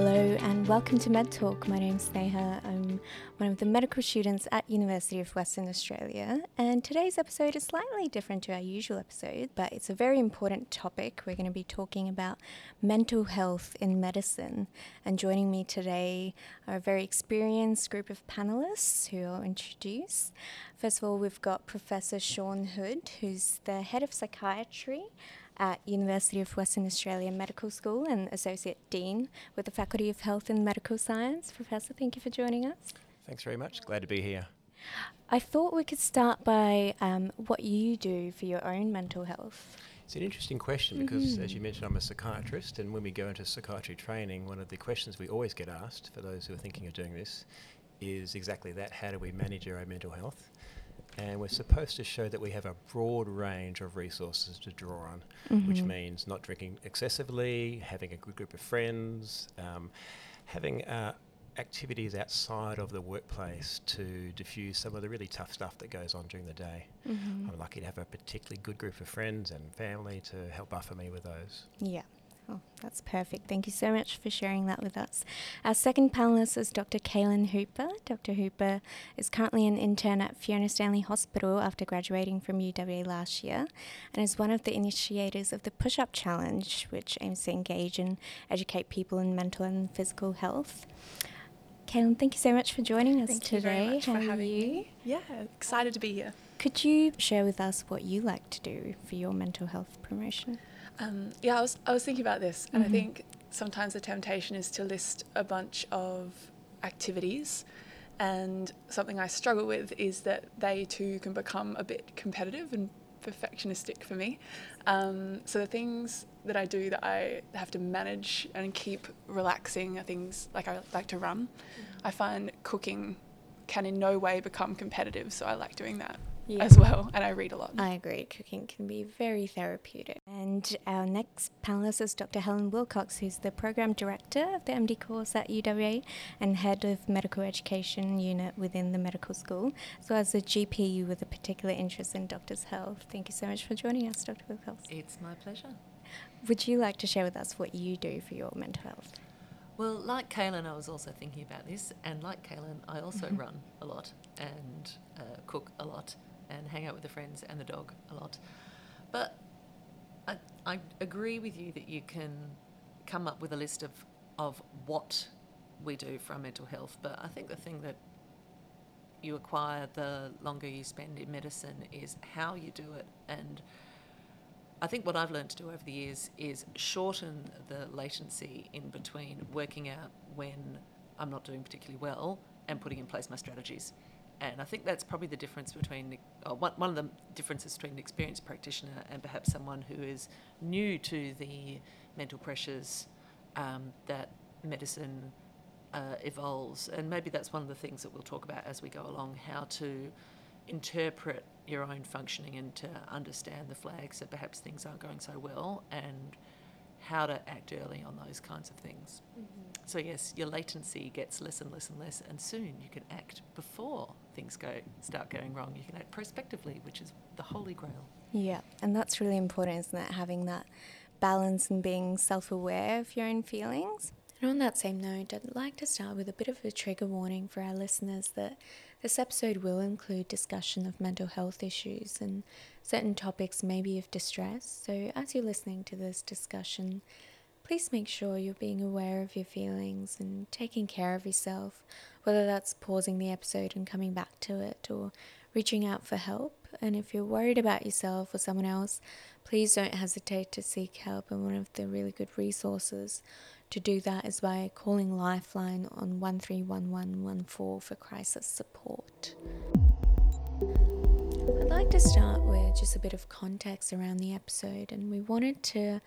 Hello and welcome to Med Talk. My name's Sneha. I'm one of the medical students at University of Western Australia, and today's episode is slightly different to our usual episode, but it's a very important topic. We're going to be talking about mental health in medicine, and joining me today are a very experienced group of panelists who I'll introduce. First of all, we've got Professor Sean Hood, who's the head of psychiatry at University of Western Australia Medical School and Associate Dean with the Faculty of Health and Medical Science. Professor, thank you for joining us. Thanks very much. Glad to be here. I thought we could start by um, what you do for your own mental health. It's an interesting question because, Mm-hmm. as you mentioned, I'm a psychiatrist, and when we go into psychiatry training, one of the questions we always get asked for those who are thinking of doing this is exactly that how do we manage our own mental health? And we're supposed to show that we have a broad range of resources to draw on, which Mhm. means not drinking excessively, having a good group of friends, um, having uh, activities outside of the workplace to diffuse some of the really tough stuff that goes on during the day. Mhm. I'm lucky to have a particularly good group of friends and family to help buffer me with those. Yeah. Oh, that's perfect. Thank you so much for sharing that with us. Our second panelist is Dr. Kaylin Hooper. Dr. Hooper is currently an intern at Fiona Stanley Hospital after graduating from UWA last year and is one of the initiators of the Push Up Challenge, which aims to engage and educate people in mental and physical health. Kaylin, thank you so much for joining us Thank you today. very much How for are having you? me. Yeah, excited to be here. Could you share with us what you like to do for your mental health promotion? Um, yeah, I was I was thinking about this, and Mhm. I think sometimes the temptation is to list a bunch of activities, and something I struggle with is that they too can become a bit competitive and perfectionistic for me. Um, so the things that I do that I have to manage and keep relaxing are things like I like to run. I find cooking can in no way become competitive, so I like doing that Yeah. as well, and I read a lot. I agree, cooking can be very therapeutic. And our next panelist is Dr. Helen Wilcox, who's the program director of the MD course at UWA and head of medical education unit within the medical school, as well as a GP with a particular interest in doctors' health. Thank you so much for joining us, Dr. Wilcox. It's my pleasure. Would you like to share with us what you do for your mental health? Well, like Kaylin, I was also thinking about this, and like Kaylin, I also Mhm. run a lot and uh, cook a lot and hang out with the friends and the dog a lot. But I, I agree with you that you can come up with a list of, of what we do for our mental health, but I think the thing that you acquire the longer you spend in medicine is how you do it and I think what I've learned to do over the years is shorten the latency in between working out when I'm not doing particularly well and putting in place my strategies. And I think that's probably the difference between uh, one, one of the differences between an experienced practitioner and perhaps someone who is new to the mental pressures um, that medicine uh, evolves. And maybe that's one of the things that we'll talk about as we go along how to interpret your own functioning and to understand the flags that perhaps things aren't going so well and how to act early on those kinds of things. So yes, your latency gets less and less and less, and soon you can act before things go start going wrong. You can act prospectively, which is the holy grail. Yeah, and that's really important, isn't it? Having that balance and being self aware of your own feelings. And on that same note, I'd like to start with a bit of a trigger warning for our listeners that this episode will include discussion of mental health issues and certain topics may be of distress. So, as you're listening to this discussion, please make sure you're being aware of your feelings and taking care of yourself, whether that's pausing the episode and coming back to it or reaching out for help. And if you're worried about yourself or someone else, please don't hesitate to seek help. And one of the really good resources to do that is by calling Lifeline on 131114 for crisis support. I'd like to start with just a bit of context around the episode, and we wanted to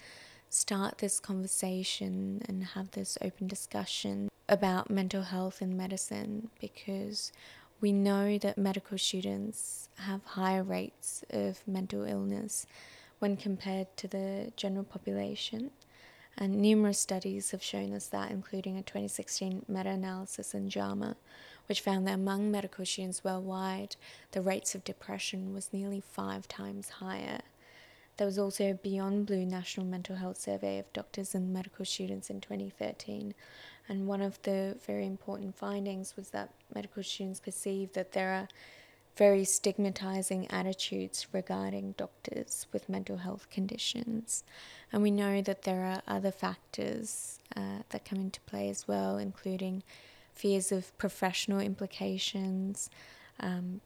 start this conversation and have this open discussion about mental health in medicine because we know that medical students have higher rates of mental illness when compared to the general population. And numerous studies have shown us that, including a 2016 meta analysis in JAMA, which found that among medical students worldwide, the rates of depression was nearly five times higher. There was also a Beyond Blue National Mental Health Survey of doctors and medical students in 2013, And one of the very important findings was that medical students perceive that there are very stigmatizing attitudes regarding doctors with mental health conditions. And we know that there are other factors uh, that come into play as well, including fears of professional implications, um,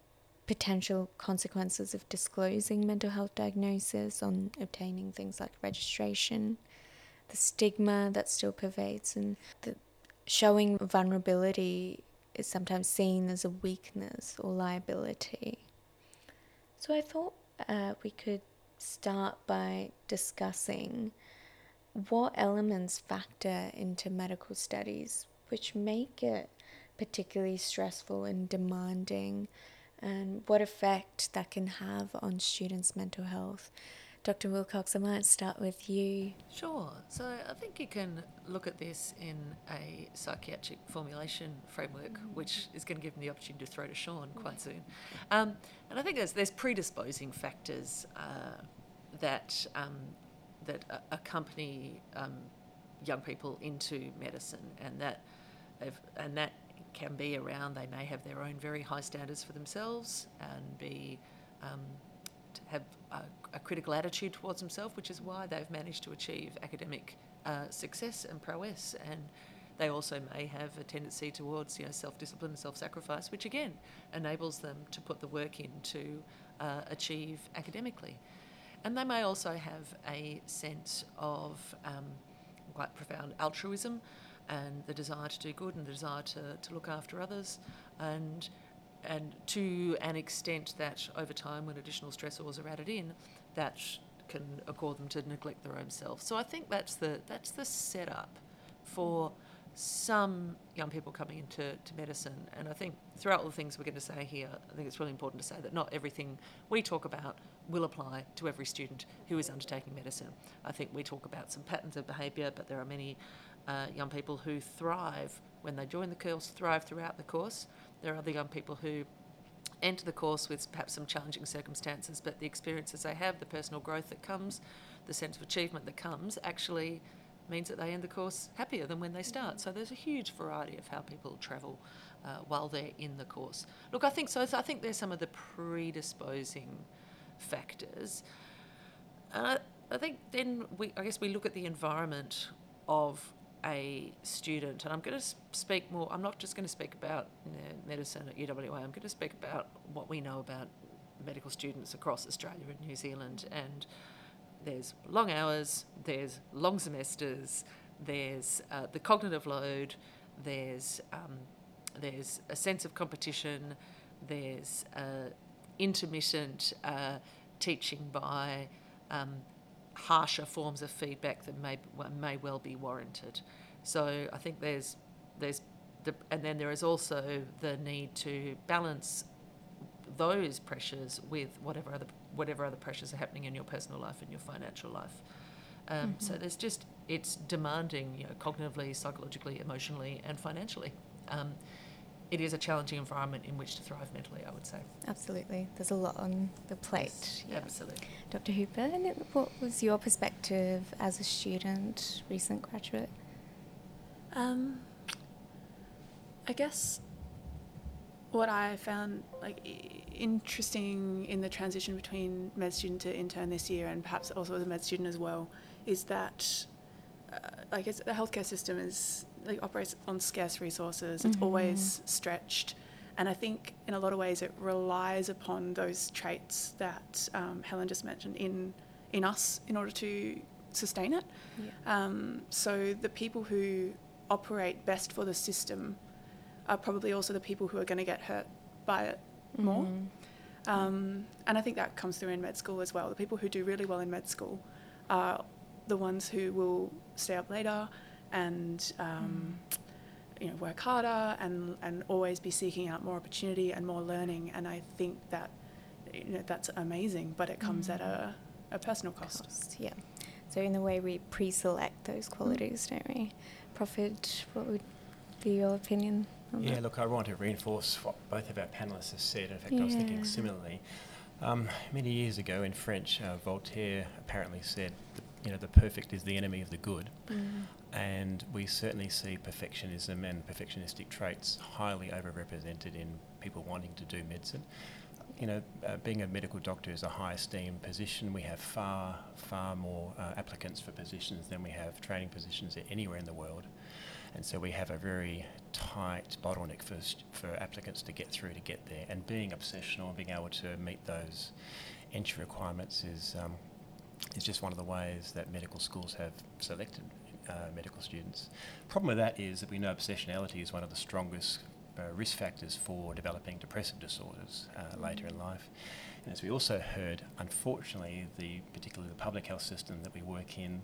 potential consequences of disclosing mental health diagnosis on obtaining things like registration, the stigma that still pervades, and the showing vulnerability is sometimes seen as a weakness or liability. So I thought uh, we could start by discussing what elements factor into medical studies which make it particularly stressful and demanding and what effect that can have on students' mental health. Dr. Wilcox, I might start with you. Sure. So I think you can look at this in a psychiatric formulation framework, which is going to give me the opportunity to throw to Sean quite soon. Um, and I think there's, there's predisposing factors uh, that um, that uh, accompany um, young people into medicine, and that and that can be around. They may have their own very high standards for themselves and be um, have a, a, critical attitude towards themselves, which is why they've managed to achieve academic uh, success and prowess. And they also may have a tendency towards you know, self-discipline and self-sacrifice, which again enables them to put the work in to uh, achieve academically. And they may also have a sense of um, quite profound altruism and the desire to do good and the desire to, to look after others. And and to an extent that over time, when additional stressors are added in, that can cause them to neglect their own self. So I think that's the that's the setup for some young people coming into to medicine. And I think throughout all the things we're going to say here, I think it's really important to say that not everything we talk about will apply to every student who is undertaking medicine. I think we talk about some patterns of behaviour, but there are many uh, young people who thrive when they join the course, thrive throughout the course. There are other young people who enter the course with perhaps some challenging circumstances, but the experiences they have, the personal growth that comes, the sense of achievement that comes, actually means that they end the course happier than when they start. So there's a huge variety of how people travel uh, while they're in the course. Look, I think so. I think there's some of the predisposing factors. Uh, I think then we, I guess we look at the environment of a student, and I'm going to speak more, I'm not just going to speak about medicine at UWA, I'm going to speak about what we know about medical students across Australia and New Zealand. And there's long hours, there's long semesters, there's uh, the cognitive load, there's, um, there's a sense of competition, there's uh, intermittent uh, teaching by um, harsher forms of feedback that may may well be warranted. So I think there's there's the, and then there is also the need to balance those pressures with whatever other whatever other pressures are happening in your personal life and your financial life. Um, mm-hmm. So there's just it's demanding, you know, cognitively, psychologically, emotionally, and financially. Um, it is a challenging environment in which to thrive mentally, I would say. Absolutely. There's a lot on the plate. Yes, yeah. Absolutely. Dr. Hooper, what was your perspective as a student, recent graduate? Um, I guess what I found like interesting in the transition between med student to intern this year, and perhaps also as a med student as well, is that uh, like the healthcare system is like operates on scarce resources. It's mm-hmm. always stretched, and I think in a lot of ways it relies upon those traits that um, Helen just mentioned in in us in order to sustain it. Yeah. Um, so the people who operate best for the system are probably also the people who are going to get hurt by it mm-hmm. more. Um, and I think that comes through in med school as well. The people who do really well in med school are the ones who will stay up later and um, mm. you know work harder and and always be seeking out more opportunity and more learning. And I think that you know that's amazing, but it comes mm. at a, a personal cost. cost. Yeah. So in the way we pre-select those qualities, mm. don't we? Prophet, what would be your opinion? yeah, that? look, I want to reinforce what both of our panelists have said. In fact, yeah. I was thinking similarly. Um, many years ago in French, uh, Voltaire apparently said, the, you know, the perfect is the enemy of the good. Mm. And we certainly see perfectionism and perfectionistic traits highly overrepresented in people wanting to do medicine. You know, uh, being a medical doctor is a high esteemed position. We have far, far more uh, applicants for positions than we have training positions anywhere in the world. And so we have a very tight bottleneck for, for applicants to get through to get there. And being obsessional and being able to meet those entry requirements is, um, is just one of the ways that medical schools have selected uh, medical students. Problem with that is that we know obsessionality is one of the strongest uh, risk factors for developing depressive disorders uh, later in life. And as we also heard, unfortunately, the particularly the public health system that we work in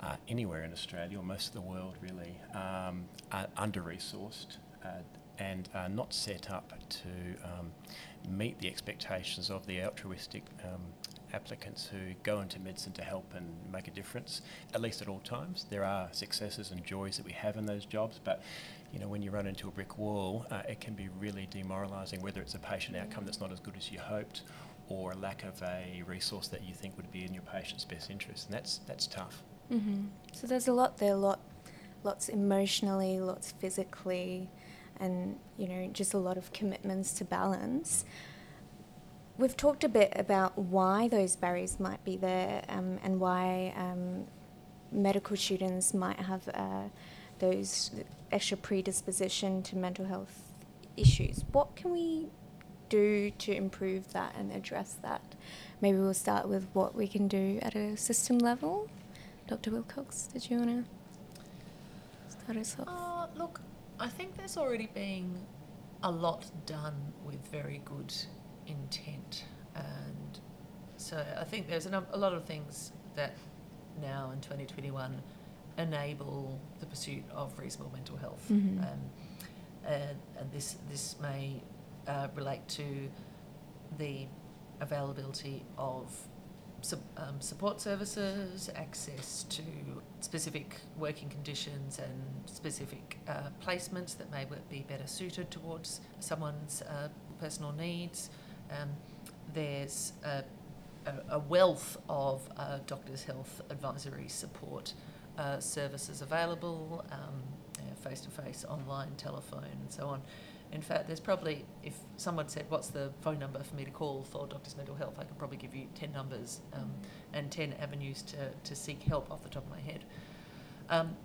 uh, anywhere in Australia or most of the world really um, are under resourced uh, and are not set up to um, meet the expectations of the altruistic um, applicants who go into medicine to help and make a difference, at least at all times. There are successes and joys that we have in those jobs, but you know, when you run into a brick wall, uh, it can be really demoralising, whether it's a patient outcome that's not as good as you hoped or a lack of a resource that you think would be in your patient's best interest. And that's, that's tough. Mm-hmm. So there's a lot there, lot, lots emotionally, lots physically, and you know just a lot of commitments to balance. We've talked a bit about why those barriers might be there, um, and why um, medical students might have uh, those extra predisposition to mental health issues. What can we do to improve that and address that? Maybe we'll start with what we can do at a system level. Dr. Wilcox, did you want to start us off? Uh, look, I think there's already been a lot done with very good intent. And so I think there's a, a lot of things that now in 2021 enable the pursuit of reasonable mental health. Mhm. Um, and, and this, this may uh, relate to the availability of sup- um, support services, access to specific working conditions and specific uh, placements that may be better suited towards someone's uh, personal needs. Um, there's a, a, a wealth of uh, doctors' health advisory support uh, services available, face to face, online, telephone, and so on. In fact, there's probably, if someone said, What's the phone number for me to call for Doctors Mental Health? I could probably give you 10 numbers um, and 10 avenues to, to seek help off the top of my head. Um,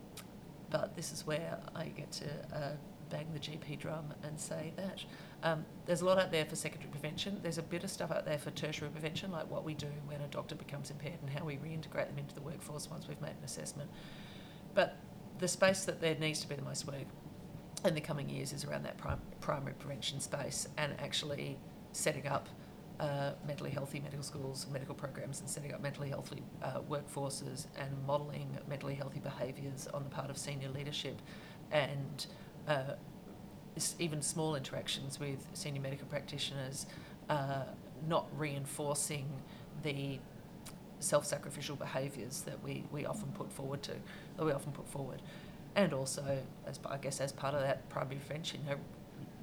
but this is where I get to uh, bang the GP drum and say that. Um, there's a lot out there for secondary prevention. There's a bit of stuff out there for tertiary prevention, like what we do when a doctor becomes impaired and how we reintegrate them into the workforce once we've made an assessment. But the space that there needs to be the most work in the coming years is around that prim- primary prevention space and actually setting up uh, mentally healthy medical schools, medical programs, and setting up mentally healthy uh, workforces and modelling mentally healthy behaviours on the part of senior leadership and uh, even small interactions with senior medical practitioners, uh, not reinforcing the self-sacrificial behaviours that we, we often put forward to that we often put forward, and also as I guess as part of that primary prevention, you know,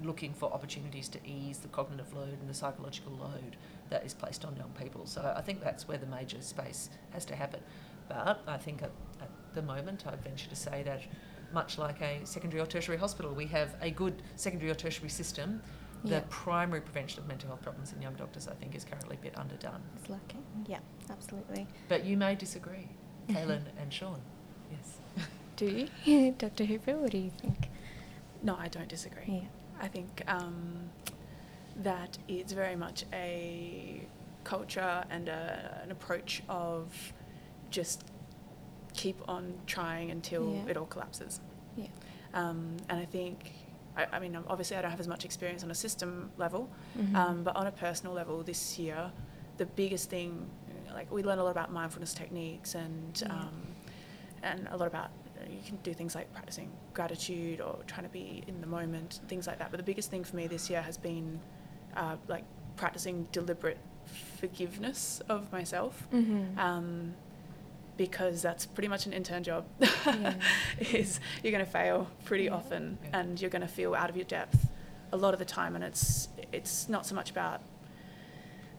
looking for opportunities to ease the cognitive load and the psychological load that is placed on young people. So I think that's where the major space has to happen. But I think at, at the moment, I'd venture to say that much like a secondary or tertiary hospital, we have a good secondary or tertiary system. The Yeah. primary prevention of mental health problems in young doctors, I think, is currently a bit underdone. It's lacking. Yeah, absolutely. But you may disagree, Kaylin and Sean. Yes. Do you? Dr. Hooper, what do you think? No, I don't disagree. Yeah. I think um, that it's very much a culture and a, an approach of just keep on trying until Yeah. it all collapses. Yeah. Um, and I think, I, I mean, obviously, I don't have as much experience on a system level, Mhm. um, but on a personal level, this year, the biggest thing, like we learned a lot about mindfulness techniques and Yeah. um, and a lot about you can do things like practicing gratitude or trying to be in the moment, things like that. But the biggest thing for me this year has been uh, like practicing deliberate forgiveness of myself. Mhm. Because that's pretty much an intern job. Yeah. is you're going to fail pretty Yeah. often, and you're going to feel out of your depth a lot of the time. And it's it's not so much about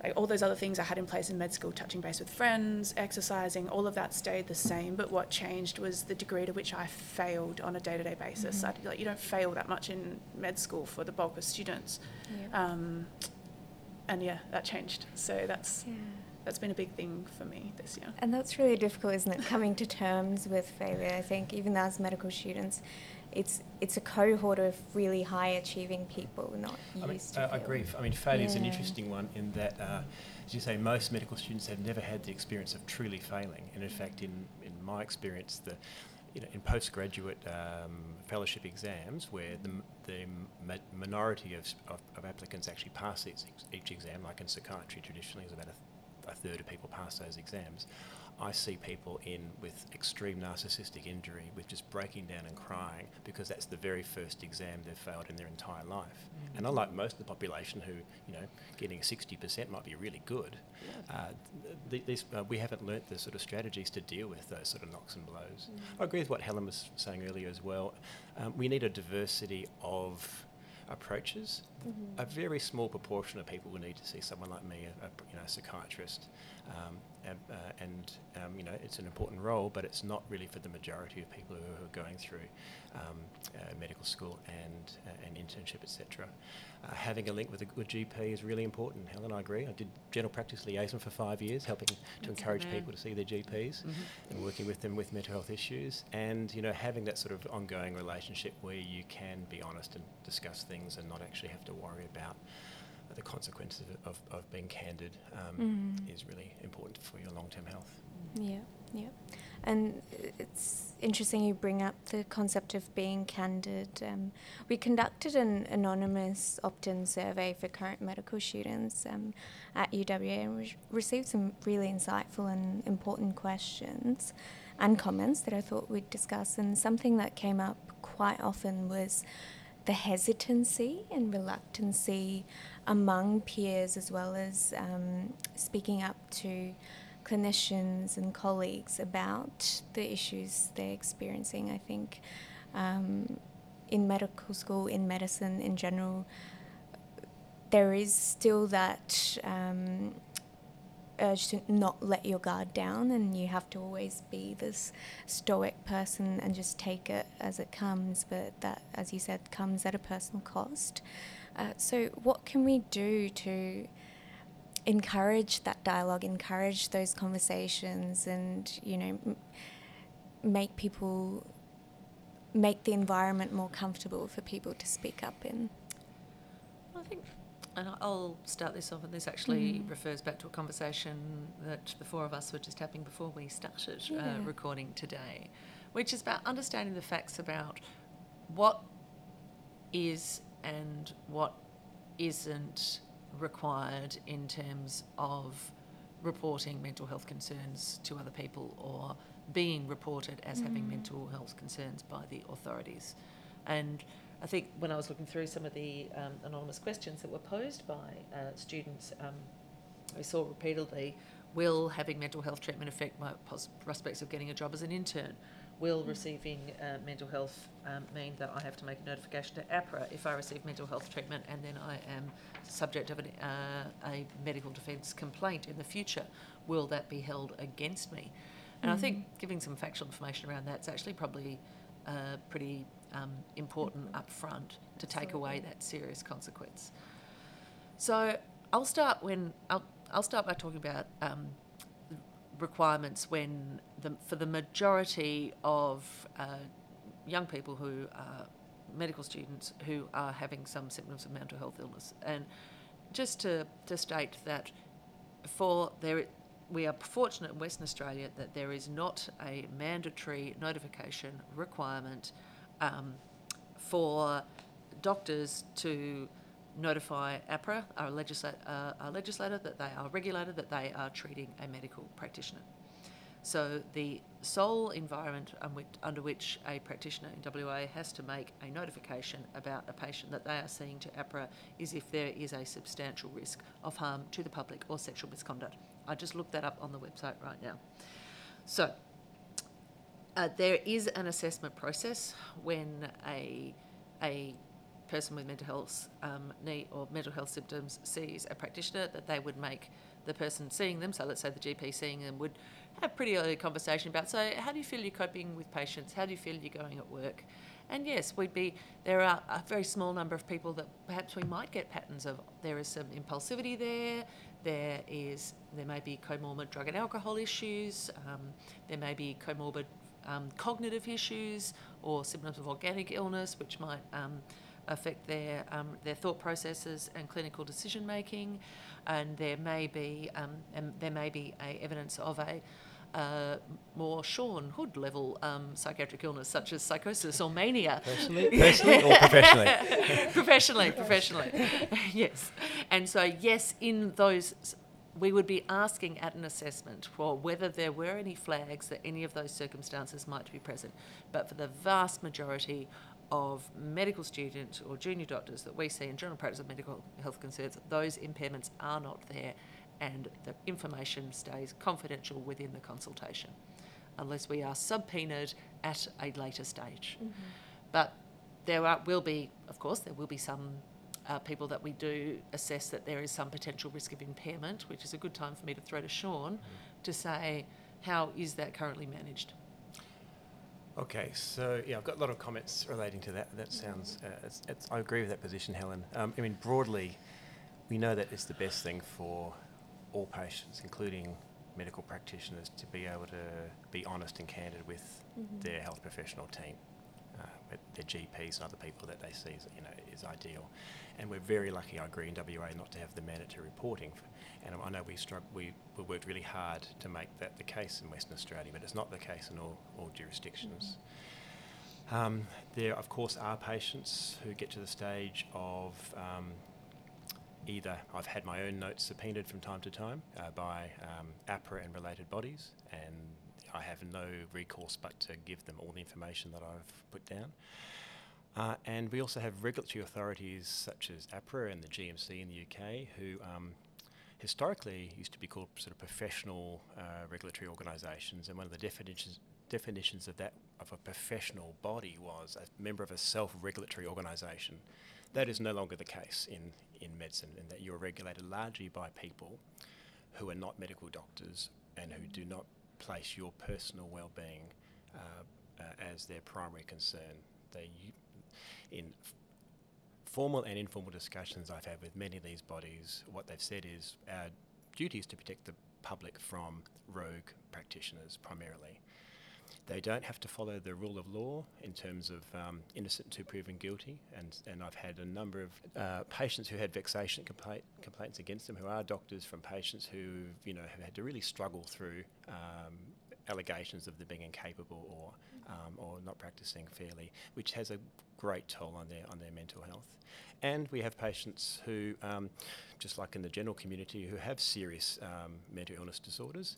like all those other things I had in place in med school, touching base with friends, exercising, all of that stayed the same. But what changed was the degree to which I failed on a day to day basis. Mhm. I, like, you don't fail that much in med school for the bulk of students. Yeah. Um, and yeah, that changed. So that's yeah. That's been a big thing for me this year. And that's really difficult, isn't it? Coming to terms with failure. I think even as medical students, it's it's a cohort of really high achieving people, not I mean, used to. uh, I fail. agree. I mean, failure is an interesting one in that, uh, as you say, most medical students have never had the experience of truly failing. And in fact, in, in my experience, the you know, in postgraduate um, fellowship exams, where the, the ma- minority of, of, of applicants actually pass each, each exam, like in psychiatry traditionally, is about a, th- a third of people pass those exams. I see people in with extreme narcissistic injury, with just breaking down and crying because that's the very first exam they've failed in their entire life. And unlike most of the population who, you know, getting 60% might be really good, uh, th- these, uh, we haven't learnt the sort of strategies to deal with those sort of knocks and blows. I agree with what Helen was saying earlier as well. Um, we need a diversity of approaches. Mhm. A very small proportion of people will need to see someone like me, a, a you know, psychiatrist, um, uh, and um, you know, it's an important role, but it's not really for the majority of people who are going through um, uh, medical school and uh, an internship, etc. Uh, having a link with a good GP is really important. Helen, I agree. I did general practice liaison for five years, helping to That's encourage people to see their GPs Mhm. and working with them with mental health issues, and you know, having that sort of ongoing relationship where you can be honest and discuss things and not actually have to worry about the consequences of, of, being candid um, Mm. is really important for your long-term health. Yeah, yeah. And it's interesting you bring up the concept of being candid. Um, we conducted an anonymous opt in survey for current medical students um, at UWA and we received some really insightful and important questions and comments that I thought we'd discuss. And something that came up quite often was the hesitancy and reluctancy among peers as well as um, speaking up to clinicians and colleagues about the issues they're experiencing. I think um, in medical school, in medicine in general, there is still that um, urge to not let your guard down, and you have to always be this stoic person and just take it as it comes. But that, as you said, comes at a personal cost. Uh, so, what can we do to encourage that dialogue, encourage those conversations, and you know, m- make people make the environment more comfortable for people to speak up in? I think, and I'll start this off, and this actually Mm. refers back to a conversation that the four of us were just having before we started Yeah. uh, recording today, which is about understanding the facts about what is and what isn't required in terms of reporting mental health concerns to other people or being reported as having Mm. mental health concerns by the authorities. And I think when I was looking through some of the um, anonymous questions that were posed by uh, students, um, we saw repeatedly will having mental health treatment affect my pos- prospects of getting a job as an intern? Will receiving uh, mental health um, mean that I have to make a notification to AHPRA if I receive mental health treatment and then I am subject of an, uh, a medical defence complaint in the future? Will that be held against me? And I think giving some factual information around that's actually probably uh, pretty um, important up front to take away that serious consequence. So I'll start when I'll, I'll start by talking about um, requirements when the, for the majority of uh, young people who are medical students who are having some symptoms of mental health illness, and just to, to state that for there we are fortunate in Western Australia that there is not a mandatory notification requirement um, for doctors to notify AHPRA, our, legisla- uh, our legislator, that they are regulated, that they are treating a medical practitioner. So the sole environment under which a practitioner in WA has to make a notification about a patient that they are seeing to AHPRA is if there is a substantial risk of harm to the public or sexual misconduct. I just looked that up on the website right now. So uh, there is an assessment process when a a person with mental health um, need or mental health symptoms sees a practitioner, that they would make the person seeing them, so let's say the GP seeing them, would have pretty early conversation about, so how do you feel you're coping with patients? How do you feel you're going at work? And yes, we'd be there are a very small number of people that perhaps we might get patterns of there is some impulsivity there, there is there may be comorbid drug and alcohol issues, um, there may be comorbid um, cognitive issues or symptoms of organic illness, which might um, affect their um, their thought processes and clinical decision making, and there may be um, and there may be a evidence of a uh, more Sean Hood level um, psychiatric illness, such as psychosis or mania. Personally, personally or professionally? professionally, professionally. yes. And so, yes, in those, we would be asking at an assessment for whether there were any flags that any of those circumstances might be present. But for the vast majority of medical students or junior doctors that we see in general practice of medical health concerns, those impairments are not there and the information stays confidential within the consultation unless we are subpoenaed at a later stage. Mm-hmm. But there are, will be, of course, there will be some uh, people that we do assess that there is some potential risk of impairment, which is a good time for me to throw to Sean mm-hmm. to say, how is that currently managed? Okay, so yeah, I've got a lot of comments relating to that. That sounds, uh, it's, it's, I agree with that position, Helen. Um, I mean, broadly, we know that it's the best thing for all patients, including medical practitioners, to be able to be honest and candid with mm-hmm. their health professional team. Uh, their GPs and other people that they see, is, you know, is ideal. And we're very lucky, I agree, in WA not to have the mandatory reporting. And I know we, strugg- we, we worked really hard to make that the case in Western Australia, but it's not the case in all, all jurisdictions. Mm-hmm. Um, there, of course, are patients who get to the stage of um, either I've had my own notes subpoenaed from time to time uh, by um, AHPRA and related bodies, and I have no recourse but to give them all the information that I've put down. Uh, and we also have regulatory authorities such as AHPRA and the GMC in the UK, who um, historically used to be called sort of professional uh, regulatory organisations, and one of the definitions definitions of that of a professional body was a member of a self-regulatory organisation. That is no longer the case in, in medicine, in that you're regulated largely by people who are not medical doctors and who do not place your personal well-being uh, uh, as their primary concern. They, in formal and informal discussions I've had with many of these bodies, what they've said is our duty is to protect the public from rogue practitioners primarily. They don't have to follow the rule of law in terms of um, innocent until proven guilty. And, and I've had a number of uh, patients who had vexation complaint, complaints against them who are doctors from patients who you know have had to really struggle through um, allegations of them being incapable or um, or not practicing fairly, which has a great toll on their on their mental health. And we have patients who, um, just like in the general community, who have serious um, mental illness disorders.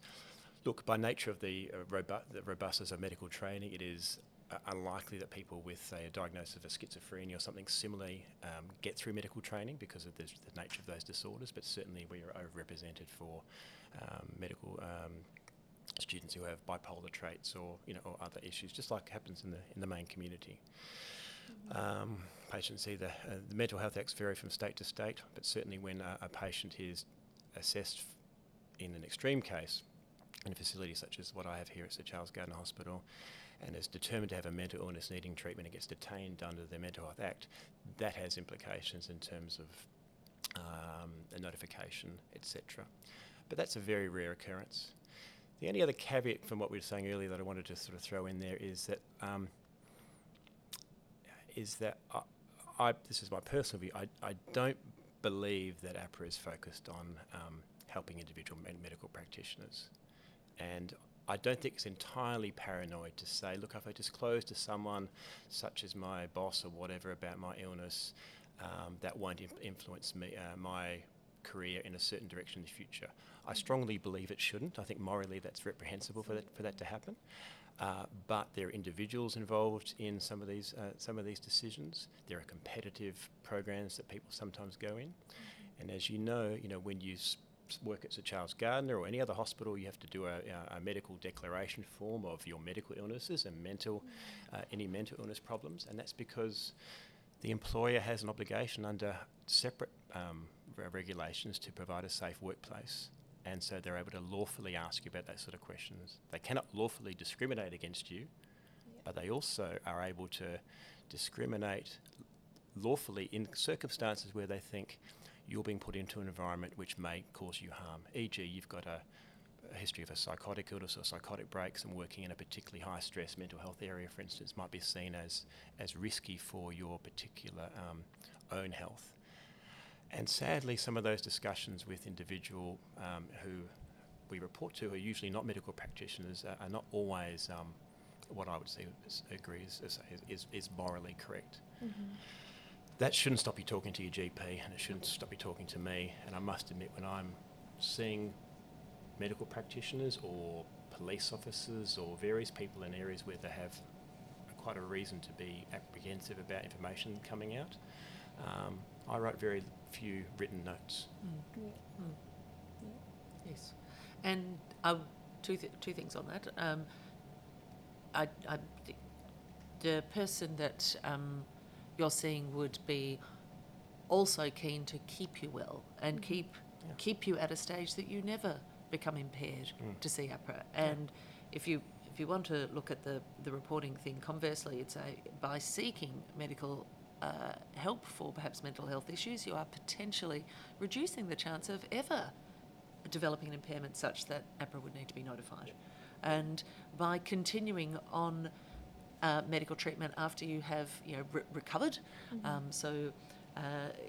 Look, by nature of the, uh, robustness of medical training, it is uh, unlikely that people with, say, a diagnosis of a schizophrenia or something similarly um, get through medical training because of the, the, nature of those disorders, but certainly we are overrepresented for um, medical um, students who have bipolar traits or, you know, or other issues, just like happens in the, in the main community. Um, patients either, uh, the Mental Health Acts vary from state to state, but certainly when a, a patient is assessed in an extreme case, in a facility such as what I have here at Sir Charles Gairdner Hospital and is determined to have a mental illness needing treatment and gets detained under the Mental Health Act, that has implications in terms of um, a notification, etc. But that's a very rare occurrence. The only other caveat from what we were saying earlier that I wanted to sort of throw in there is that um, is that I, I, this is my personal view. I, I don't believe that AHPRA is focused on um, helping individual medical practitioners. And I don't think it's entirely paranoid to say, look, if I disclose to someone, such as my boss or whatever, about my illness, um, that won't influence me, uh, my career in a certain direction in the future. I strongly believe it shouldn't. I think morally that's reprehensible for that, for that to happen. Uh, but there are individuals involved in some of these uh, some of these decisions. There are competitive programs that people sometimes go in, and as you know, you know when you work at Sir Charles Gairdner or any other hospital, you have to do a, a medical declaration form of your medical illnesses and mental, uh, any mental illness problems, and that's because the employer has an obligation under separate um, regulations to provide a safe workplace. And so they're able to lawfully ask you about that sort of questions. They cannot lawfully discriminate against you, but they also are able to discriminate lawfully in circumstances where they think you're being put into an environment which may cause you harm. E.g., you've got a, a, history of a psychotic illness or psychotic breaks, and working in a particularly high stress mental health area, for instance, might be seen as, as risky for your particular um, own health. And sadly, some of those discussions with individual um, who we report to are usually not medical practitioners are, are not always um, what I would say is, agree is, is, is morally correct. Mm-hmm. That shouldn't stop you talking to your GP, and it shouldn't stop you talking to me. And I must admit, when I'm seeing medical practitioners or police officers or various people in areas where they have quite a reason to be apprehensive about information coming out, um, I write very few written notes. Mm. Mm. Yes, and uh, two th- two things on that. Um, I, I, the person that um, you're seeing would be also keen to keep you well and mm. keep yeah. keep you at a stage that you never become impaired mm. to see AHPRA. And yeah. if you if you want to look at the, the reporting thing, conversely, it's a by seeking medical uh, help for perhaps mental health issues, you are potentially reducing the chance of ever developing an impairment such that AHPRA would need to be notified. And by continuing on uh, medical treatment after you have you know re- recovered, mm-hmm. um, so uh,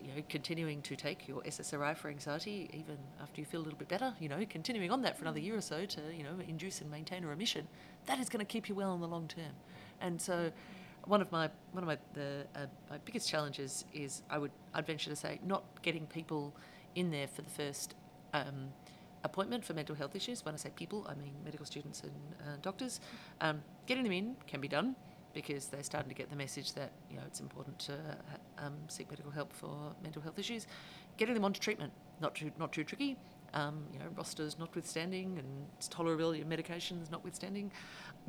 you know continuing to take your SSRI for anxiety even after you feel a little bit better, you know continuing on that for another year or so to you know induce and maintain a remission, that is going to keep you well in the long term. And so one of my one of my the uh, my biggest challenges is I would I'd venture to say not getting people in there for the first um, appointment for mental health issues. When I say people, I mean medical students and uh, doctors. Um, getting them in can be done because they're starting to get the message that you know it's important to um, seek medical help for mental health issues. Getting them onto treatment not too not too tricky. Um, you know, rosters notwithstanding and tolerability of medications notwithstanding,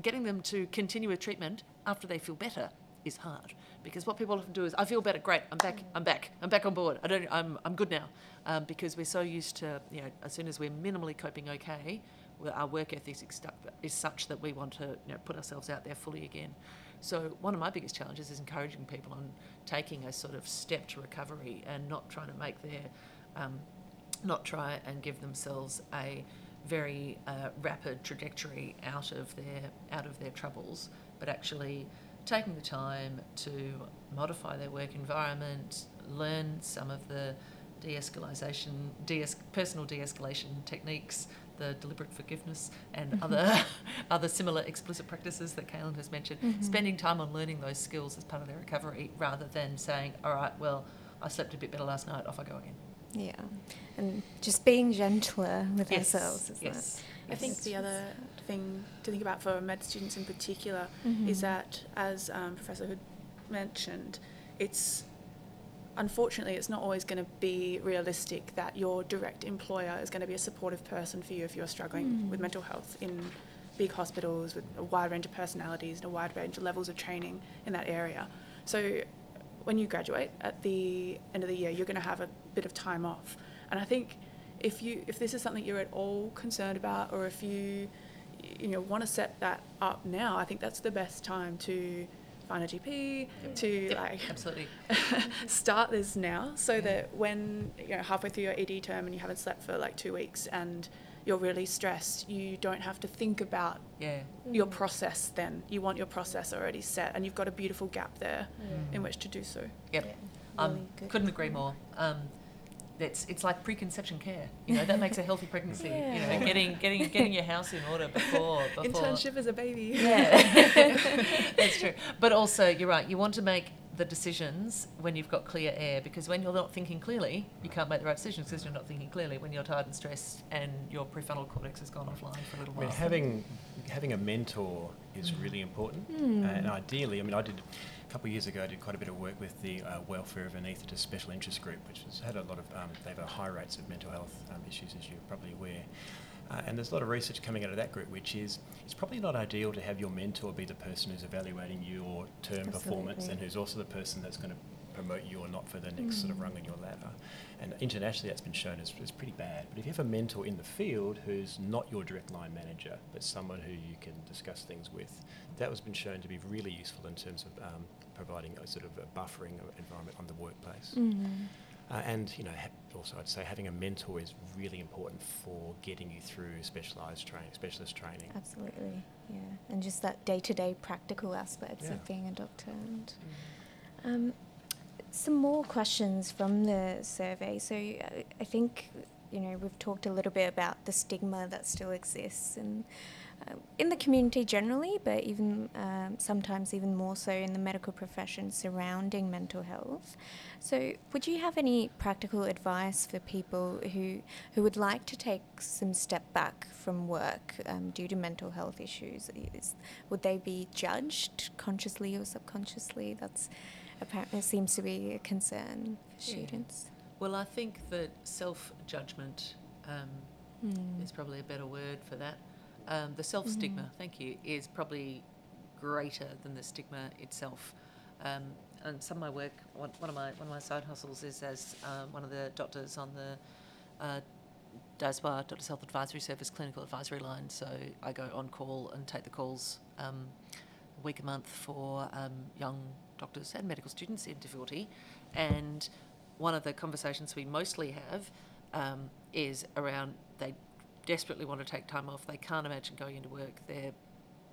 getting them to continue with treatment after they feel better is hard because what people often do is I feel better, great, I'm back, I'm back, I'm back on board. I don't, I'm, I'm good now um, because we're so used to you know as soon as we're minimally coping okay, our work ethic is such that we want to you know, put ourselves out there fully again. So one of my biggest challenges is encouraging people on taking a sort of step to recovery and not trying to make their um, not try and give themselves a very uh, rapid trajectory out of their out of their troubles, but actually taking the time to modify their work environment, learn some of the de-escalation, de-es- personal de-escalation techniques, the deliberate forgiveness, and mm-hmm. other other similar explicit practices that Kaylin has mentioned. Mm-hmm. Spending time on learning those skills as part of their recovery, rather than saying, "All right, well, I slept a bit better last night. Off I go again." Yeah, and just being gentler with yes. ourselves. Isn't yes. It? I think the other thing to think about for med students in particular mm-hmm. is that, as um, Professor Hood mentioned, it's unfortunately it's not always going to be realistic that your direct employer is going to be a supportive person for you if you're struggling mm. with mental health in big hospitals with a wide range of personalities and a wide range of levels of training in that area. So when you graduate at the end of the year, you're going to have a bit of time off. And I think if you if this is something you're at all concerned about, or if you you know want to set that up now, I think that's the best time to find a GP yep. to yep, like absolutely start this now, so yeah. that when you know halfway through your ED term and you haven't slept for like two weeks and you're really stressed, you don't have to think about yeah. your process then. You want your process already set, and you've got a beautiful gap there mm. in which to do so. Yep. Yeah. Um, couldn't agree more. Um, it's it's like preconception care. You know that makes a healthy pregnancy. Yeah. You know, getting getting getting your house in order before, before internship as a baby. Yeah, that's true. But also, you're right. You want to make the decisions when you've got clear air because when you're not thinking clearly, you can't make the right decisions because you're not thinking clearly when you're tired and stressed and your prefrontal cortex has gone offline for a little while. I mean, having having a mentor is mm. really important, mm. and ideally, I mean, I did a couple of years ago. I did quite a bit of work with the uh, Welfare of an Anaesthetists Special Interest Group, which has had a lot of um, they have a high rates of mental health um, issues, as you're probably aware. Uh, and there's a lot of research coming out of that group, which is it's probably not ideal to have your mentor be the person who's evaluating your term Absolutely. performance and who's also the person that's going to promote you or not for the next mm. sort of rung on your ladder. And internationally, that's been shown as, as pretty bad. But if you have a mentor in the field who's not your direct line manager, but someone who you can discuss things with, that has been shown to be really useful in terms of um, providing a sort of a buffering environment on the workplace. Mm-hmm. Uh, and you know, ha- also I'd say having a mentor is really important for getting you through specialised training, specialist training. Absolutely, yeah, and just that day-to-day practical aspects yeah. of being a doctor. And mm. um, some more questions from the survey. So uh, I think you know we've talked a little bit about the stigma that still exists and uh, in the community generally, but even um, sometimes even more so in the medical profession surrounding mental health. So, would you have any practical advice for people who who would like to take some step back from work um, due to mental health issues? Is, would they be judged consciously or subconsciously? That's apparently seems to be a concern for yeah. students. Well, I think that self judgment um, mm. is probably a better word for that. Um, the self stigma, mm. thank you, is probably greater than the stigma itself. Um, and some of my work, one, one, of my one of my side hustles is as um, one of the doctors on the uh, DHASWA, Doctors Health Advisory Service clinical advisory line. So I go on call and take the calls um, a week a month for um, young doctors and medical students in difficulty. And one of the conversations we mostly have um, is around they desperately want to take time off. They can't imagine going into work. They're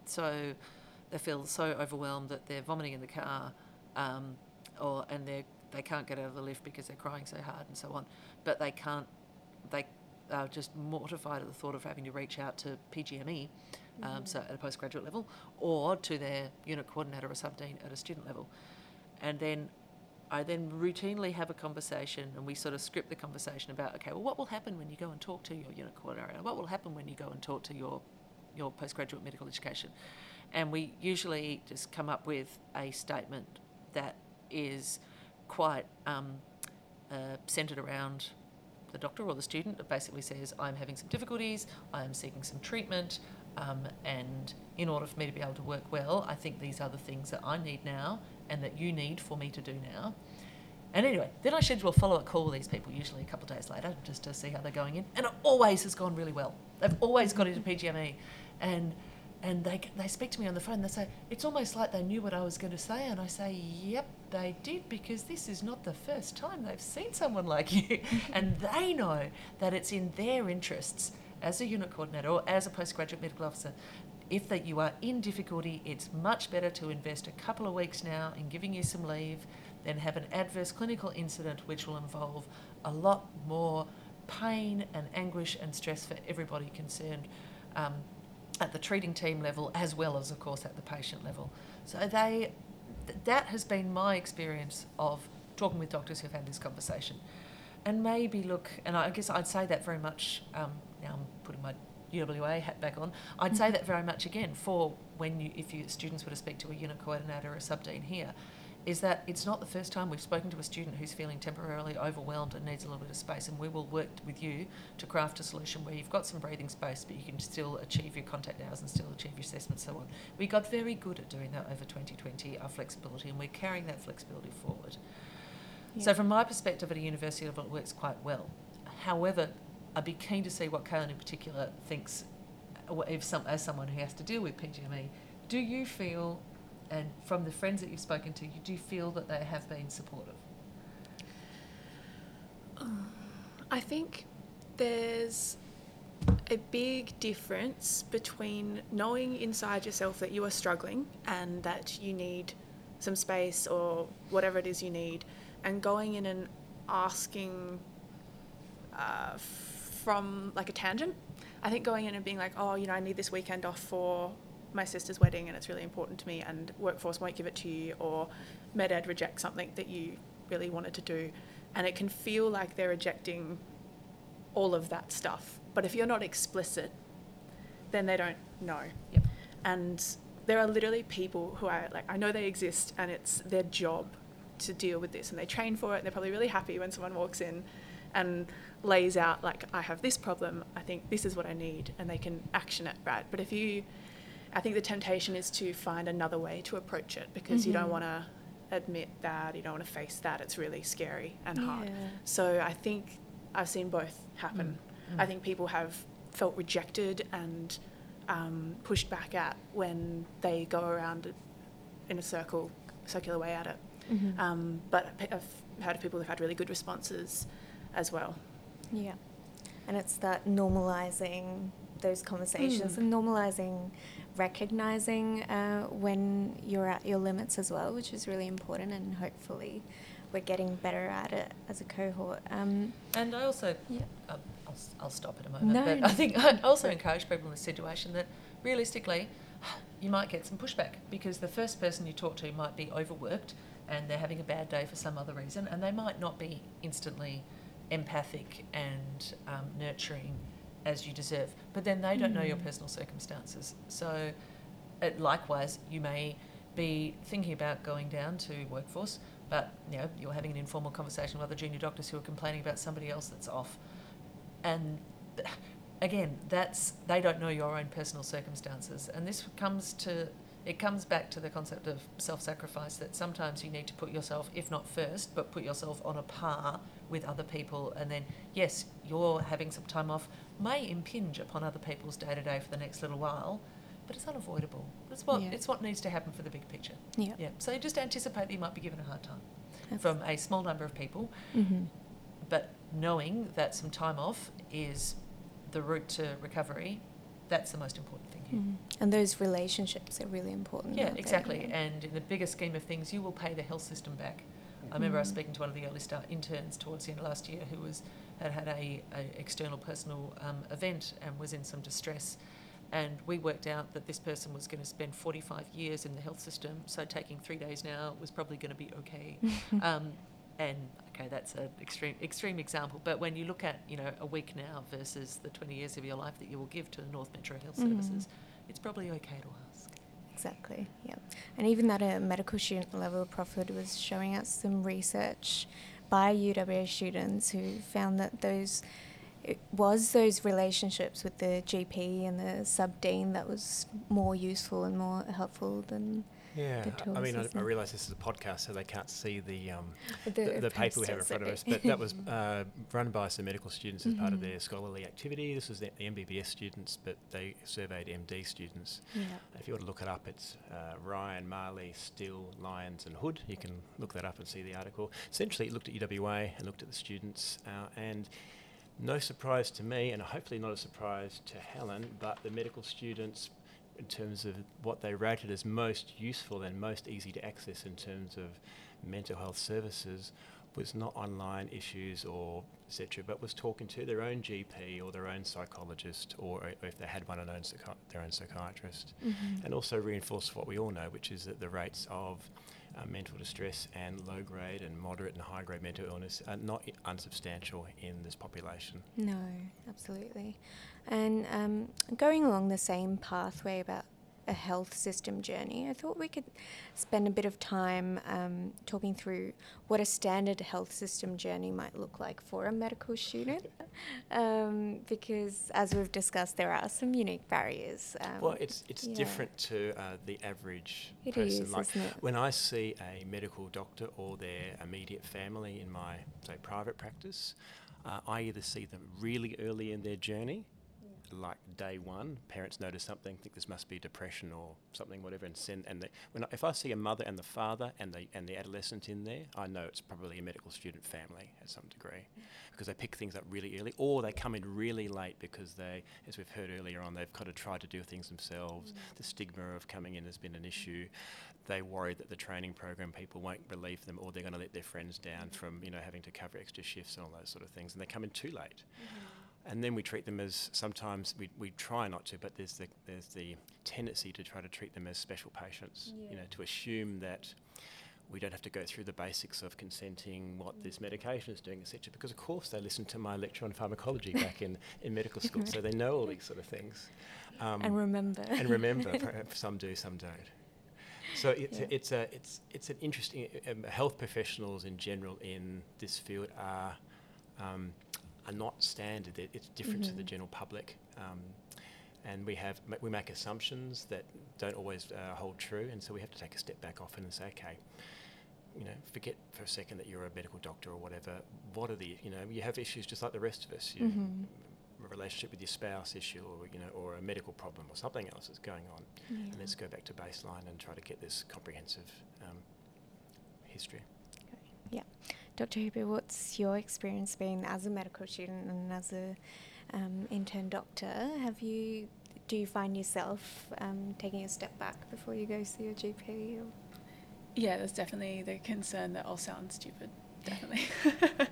so they feel so overwhelmed that they're vomiting in the car, um, or and they they can't get out of the lift because they're crying so hard and so on. But they can't. They are just mortified at the thought of having to reach out to PGME, um, mm-hmm. so at a postgraduate level, or to their unit coordinator or subdean at a student level, and then I then routinely have a conversation and we sort of script the conversation about, okay, well, what will happen when you go and talk to your unit coordinator? What will happen when you go and talk to your, your postgraduate medical education? And we usually just come up with a statement that is quite um, uh, centered around the doctor or the student that basically says, I'm having some difficulties, I am seeking some treatment, um, and in order for me to be able to work well, I think these are the things that I need now and that you need for me to do now. And anyway, then I schedule a follow up call with these people, usually a couple of days later, just to see how they're going in. And it always has gone really well. They've always got into PGME. And and they, they speak to me on the phone. They say, It's almost like they knew what I was going to say. And I say, Yep, they did, because this is not the first time they've seen someone like you. and they know that it's in their interests as a unit coordinator or as a postgraduate medical officer if that you are in difficulty, it's much better to invest a couple of weeks now in giving you some leave than have an adverse clinical incident which will involve a lot more pain and anguish and stress for everybody concerned um, at the treating team level as well as, of course, at the patient level. So they, th- that has been my experience of talking with doctors who've had this conversation. And maybe look, and I guess I'd say that very much. Um, now I'm putting my UWA hat back on, I'd say mm-hmm. that very much again for when you, if you students were to speak to a unit coordinator or a subdean here, is that it's not the first time we've spoken to a student who's feeling temporarily overwhelmed and needs a little bit of space, and we will work with you to craft a solution where you've got some breathing space, but you can still achieve your contact hours and still achieve your assessments, so on. We got very good at doing that over 2020, our flexibility, and we're carrying that flexibility forward. Yeah. So, from my perspective at a university level, it works quite well. However, I'd be keen to see what Kaylin in particular thinks uh, if some, as someone who has to deal with PGME. Do you feel, and from the friends that you've spoken to, you do feel that they have been supportive? I think there's a big difference between knowing inside yourself that you are struggling and that you need some space or whatever it is you need, and going in and asking uh, from like a tangent. I think going in and being like, oh, you know, I need this weekend off for my sister's wedding and it's really important to me and workforce won't give it to you or MedEd rejects something that you really wanted to do. And it can feel like they're rejecting all of that stuff. But if you're not explicit, then they don't know. Yep. And there are literally people who I like I know they exist and it's their job to deal with this and they train for it and they're probably really happy when someone walks in and lays out like I have this problem, I think this is what I need, and they can action it right. But if you, I think the temptation is to find another way to approach it because mm-hmm. you don't mm-hmm. want to admit that, you don't want to face that. It's really scary and hard. So I think I've seen both happen. Mm. I think people have felt rejected and um, pushed back at when they go around in a circle, circular way at it. Mm-hmm. Um, but I've heard of people who've had really good responses as well. Yeah. And it's that normalizing those conversations mm. and normalizing recognizing uh, when you're at your limits as well, which is really important, and hopefully we're getting better at it as a cohort. Um, and I also, yeah. I'll, I'll, stop at a moment, no, but no. I think I also encourage people in this situation that realistically, you might get some pushback because the first person you talk to might be overworked and they're having a bad day for some other reason, and they might not be instantly empathic and um, nurturing as you deserve. But then they don't know your mm. personal circumstances. So, it, likewise, you may be thinking about going down to workforce, but you know you're having an informal conversation with other junior doctors who are complaining about somebody else that's off, and again, that's they don't know your own personal circumstances, and this comes to it comes back to the concept of self-sacrifice that sometimes you need to put yourself, if not first, but put yourself on a par with other people, and then yes, you're having some time off may impinge upon other people's day to day for the next little while, but it's unavoidable. It's what yeah. it's what needs to happen for the big picture. Yeah. Yeah. So just anticipate that you might be given a hard time That's from a small number of people, mm-hmm. but knowing that some time off is the route to recovery. That's the most important. Mm. And those relationships are really important. Yeah, exactly. And in the bigger scheme of things, you will pay the health system back. I remember mm. I was speaking to one of the early start interns towards the end of last year who was had had a, a external personal um, event and was in some distress. And we worked out that this person was going to spend 45 years in the health system, so taking three days now was probably going to be okay. um, and okay, that's an extreme extreme example. But when you look at you know a week now versus the 20 years of your life that you will give to the North Metro Health mm-hmm. Services, it's probably okay to ask. Exactly. Yeah. And even at a medical student level, of Profit was showing us some research by UWA students who found that those it was those relationships with the GP and the sub dean that was more useful and more helpful than yeah, I mean, I, I realise this is a podcast, so they can't see the um, the, the, the paper we have in front of us. But that was uh, run by some medical students as mm-hmm. part of mm-hmm. their scholarly activity. This was the, the, MBBS students, but they surveyed MD students. Yeah. If you want to look it up, it's uh, Ryan, Marley, Still, Lyons, and Hood. You can look that up and see the article. Essentially, it looked at UWA and looked at the students, uh, and no surprise to me, and hopefully not a surprise to Helen, but the medical students in terms of what they rated as most useful and most easy to access in terms of mental health services was not online issues or etc., but was talking to their own GP or their own psychologist, or, if they had one, their own, psychi- their own psychiatrist, mm-hmm. and also reinforced what we all know, which is that the rates of uh, mental distress and low grade and moderate and high grade mental illness are not unsubstantial in this population. No, absolutely. And um, going along the same pathway about a health system journey, I thought we could spend a bit of time um, talking through what a standard health system journey might look like for a medical student. Um, because, as we've discussed, there are some unique barriers. Um, well, it's it's yeah. different to uh, the average it person. Is, like when I see a medical doctor or their immediate family in my say private practice, uh, I either see them really early in their journey like day one, parents notice something, think this must be depression or something, whatever, and send. And they, when I, if I see a mother and the father and the and the adolescent in there, I know it's probably a medical student family at some degree, because they pick things up really early, or they come in really late because they, as we've heard earlier on, they've kind of tried to do things themselves. Mm. The stigma of coming in has been an issue. They worry that the training program people won't believe them, or they're going to let their friends down from you know having to cover extra shifts and all those sort of things, and they come in too late. Mm-hmm and then we treat them as sometimes we, we try not to, but there's the there's the tendency to try to treat them as special patients. Yeah. You know, to assume that we don't have to go through the basics of consenting, what mm. this medication is doing, etc. Because of course they listened to my lecture on pharmacology back in, in medical school, so they know all these sort of things. Um, and remember. and remember. some do, some don't. So it's yeah. a, it's a it's it's an interesting. Um, health professionals in general in this field are. Um, are not standard. It, it's different mm-hmm. to the mm-hmm. general public. Um, and we have we make assumptions that don't always uh, hold true, and so we have to take a step back often and say, okay, you know, forget for a second that you're a medical doctor or whatever. What are the, you know, you have issues just like the rest of us. You, Mhm. A relationship with your spouse issue, or you know, or a medical problem, or something else that's going on. And let's go back to baseline and try to get this comprehensive um, history. Dr. Hooper, what's your experience been as a medical student and as a um, intern doctor? Have you do you find yourself um, taking a step back before you go see your GP? Or? Yeah, there's definitely the concern that I'll sound stupid. Definitely.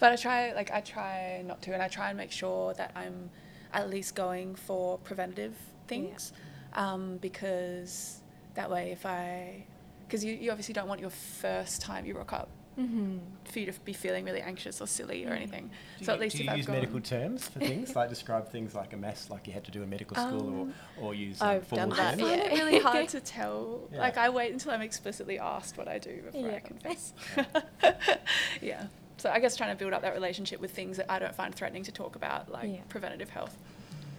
but I try, like, I try not to, and I try and make sure that I'm at least going for preventative things, um, because that way, if I, because you, you obviously don't want your first time you rock up Mm-hmm. for you to be feeling really anxious or silly or anything. Do so you, at least do if you I've use gone, medical terms for things like describe things like a mess, like you had to do in medical school, Um, or, or use um, I've done that, I terms? find yeah. it really hard to tell. Yeah. Like I wait until I'm explicitly asked what I do before I Yeah. confess. yeah. So I guess trying to build up that relationship with things that I don't find threatening to talk about, like Yeah. preventative health.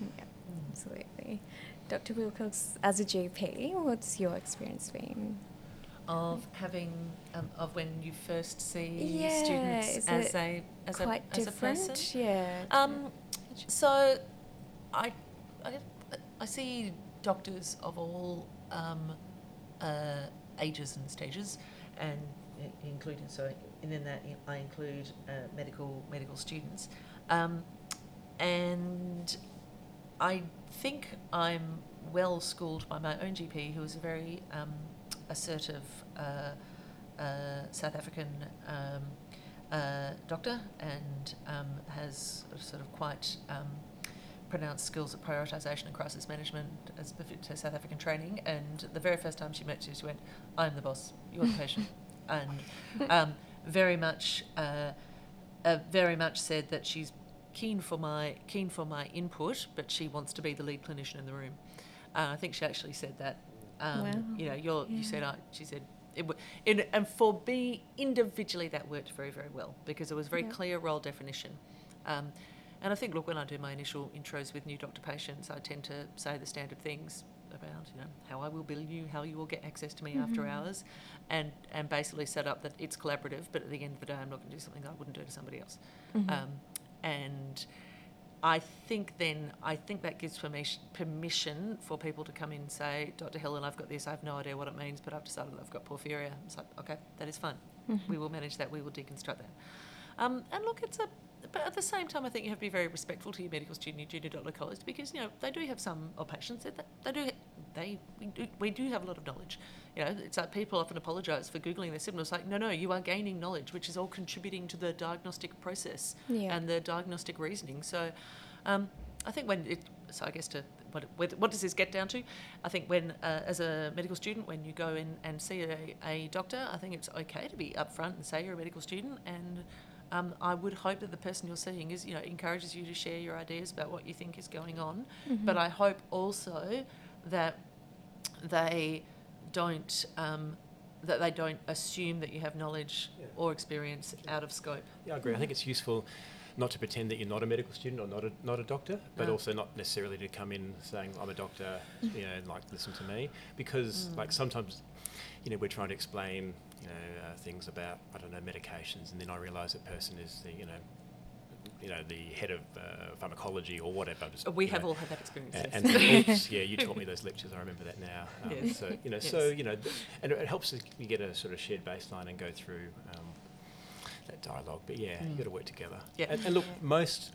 Yeah, absolutely. Dr. Wilcox, as a GP, what's your experience been? Of having, um, of when you first see Yeah, students as a as Quite a as a person. yeah. Um, so, I, I, I see doctors of all um, uh, ages and stages, and including so and in that I include uh, medical medical students, um, and I think I'm well schooled by my own GP, who is a very um, assertive uh, uh, South African um, uh, doctor and um, has sort of quite um, pronounced skills of prioritisation and crisis management as befit to South African training. And the very first time she met you, she went, "I'm the boss. You're the patient," and um, very much, uh, uh, very much said that she's keen for my keen for my input, but she wants to be the lead clinician in the room. Uh, I think she actually said that. Um, Wow. You know, you're, you said, uh, she said, it, it, and for me individually, that worked very, very well because it was very Yeah. clear role definition. Um, and I think, look, when I do my initial intros with new doctor patients, I tend to say the standard things about, you know, how I will bill you, how you will get access to me after Mhm. hours, and and basically set up that it's collaborative. But at the end of the day, I'm not going to do something I wouldn't do to somebody else. Mhm. Um, and I think then I think that gives permission permission for people to come in and say, Dr. Helen, I've got this. I have no idea what it means, but I've decided I've got porphyria. It's like, okay, that is fine. Mhm. We will manage that. We will deconstruct that. Um, and look, it's a. But at the same time, I think you have to be very respectful to your medical student, your junior doctor college, because you know they do have some of patients that they do. They we do, we do have a lot of knowledge. You know, it's like people often apologise for googling their symptoms. Like, no, no, you are gaining knowledge, which is all contributing to the diagnostic process Yeah. and the diagnostic reasoning. So, um, I think when it, so I guess to what, what does this get down to? I think when uh, as a medical student, when you go in and see a, a doctor, I think it's okay to be upfront and say you're a medical student, and um, I would hope that the person you're seeing is you know encourages you to share your ideas about what you think is going on. But Mhm. I hope also that they don't. Um, that they don't assume that you have knowledge Yeah. or experience out of scope. Yeah, I agree. I think it's useful not to pretend that you're not a medical student or not a, not a doctor, but No. also not necessarily to come in saying I'm a doctor, you know, and like listen to me, because Mm. like sometimes, you know, we're trying to explain, you know, uh, things about I don't know medications, and then I realise that person is the you know, you know, the head of uh, pharmacology or whatever. just, We have know, all had that experience. a- yes. And oops, yeah, you taught me those lectures. I remember that now. Um, Yes. So you know, so you know, th- and it helps us you get a sort of shared baseline and go through um, that dialogue. But yeah, Mm. you got to work together. Yeah. And, and look, Yeah. most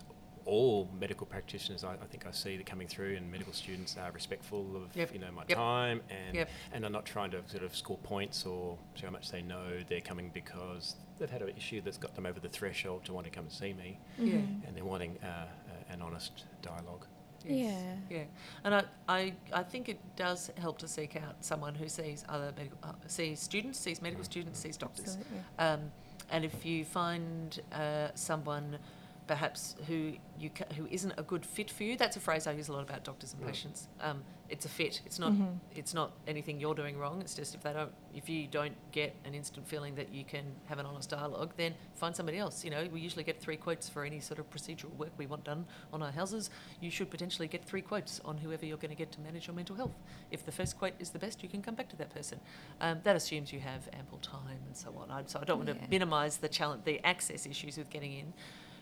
all medical practitioners I, I think I see that coming through and medical students are respectful of Yep. you know my Yep. time and Yep. and are not trying to sort of score points or show how much they know. They're coming because they've had an issue that's got them over the threshold to want to come and see me, Yeah. Mhm. and they're wanting uh, uh, an honest dialogue. Yes. Yeah, and I, I, I think it does help to seek out someone who sees other medical, uh, sees students, sees medical Mm. students, sees doctors. Um, and if you find uh, someone perhaps who you ca- who isn't a good fit for you. That's a phrase I use a lot about doctors and patients. Um, it's a fit. It's not Mhm. it's not anything you're doing wrong. It's just if they don't if you don't get an instant feeling that you can have an honest dialogue, then find somebody else. You know, we usually get three quotes for any sort of procedural work we want done on our houses. You should potentially get three quotes on whoever you're going to get to manage your mental health. If the first quote is the best, you can come back to that person. Um, that assumes you have ample time and so on. I, so I don't want Yeah. to minimise the challenge, the access issues with getting in.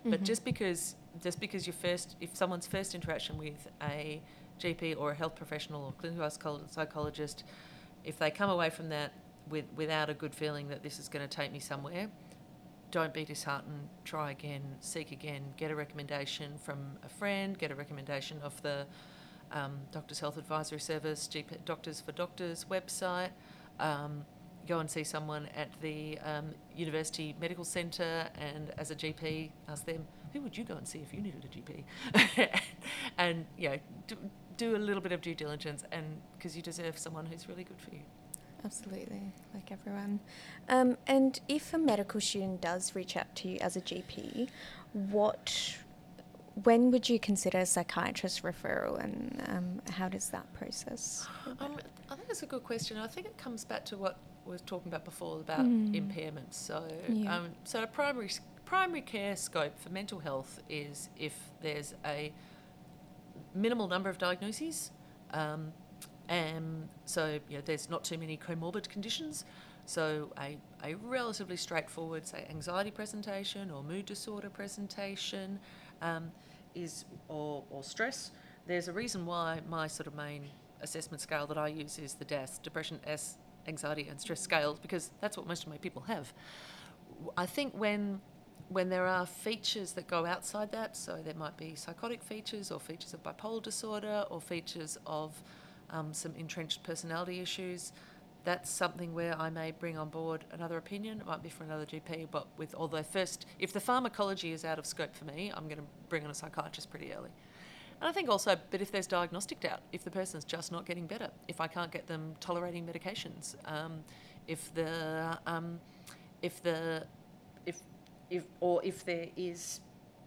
But Mhm. just because just because your first, if someone's first interaction with a GP or a health professional or clinical psychologist, if they come away from that with without a good feeling that this is going to take me somewhere, don't be disheartened. Try again, seek again, get a recommendation from a friend, get a recommendation of the um, Doctors Health Advisory Service, GP, Doctors for Doctors website. Um, go and see someone at the um, University Medical Centre, and as a GP, ask them, who would you go and see if you needed a GP? and, you know, do, do a little bit of due diligence, and because you deserve someone who's really good for you. Absolutely, like everyone. Um, and if a medical student does reach out to you as a GP, what, when would you consider a psychiatrist referral, and um, how does that process? Um, I think that's a good question. I think it comes back to what we were talking about before about Mm. impairments. So, Yeah. um, so a primary primary care scope for mental health is if there's a minimal number of diagnoses, um, and so you know, there's not too many comorbid conditions. So a, a relatively straightforward, say, anxiety presentation or mood disorder presentation um, is or, or stress. There's a reason why my sort of main assessment scale that I use is the DASS, depression, S, anxiety and stress scales, because that's what most of my people have. I think when when there are features that go outside that, so there might be psychotic features or features of bipolar disorder or features of um, some entrenched personality issues, that's something where I may bring on board another opinion. It might be for another GP, but with although first, if the pharmacology is out of scope for me, I'm going to bring on a psychiatrist pretty early. And I think also, but if there's diagnostic doubt, if the person's just not getting better, if I can't get them tolerating medications, um, if the um, if the if if or if there is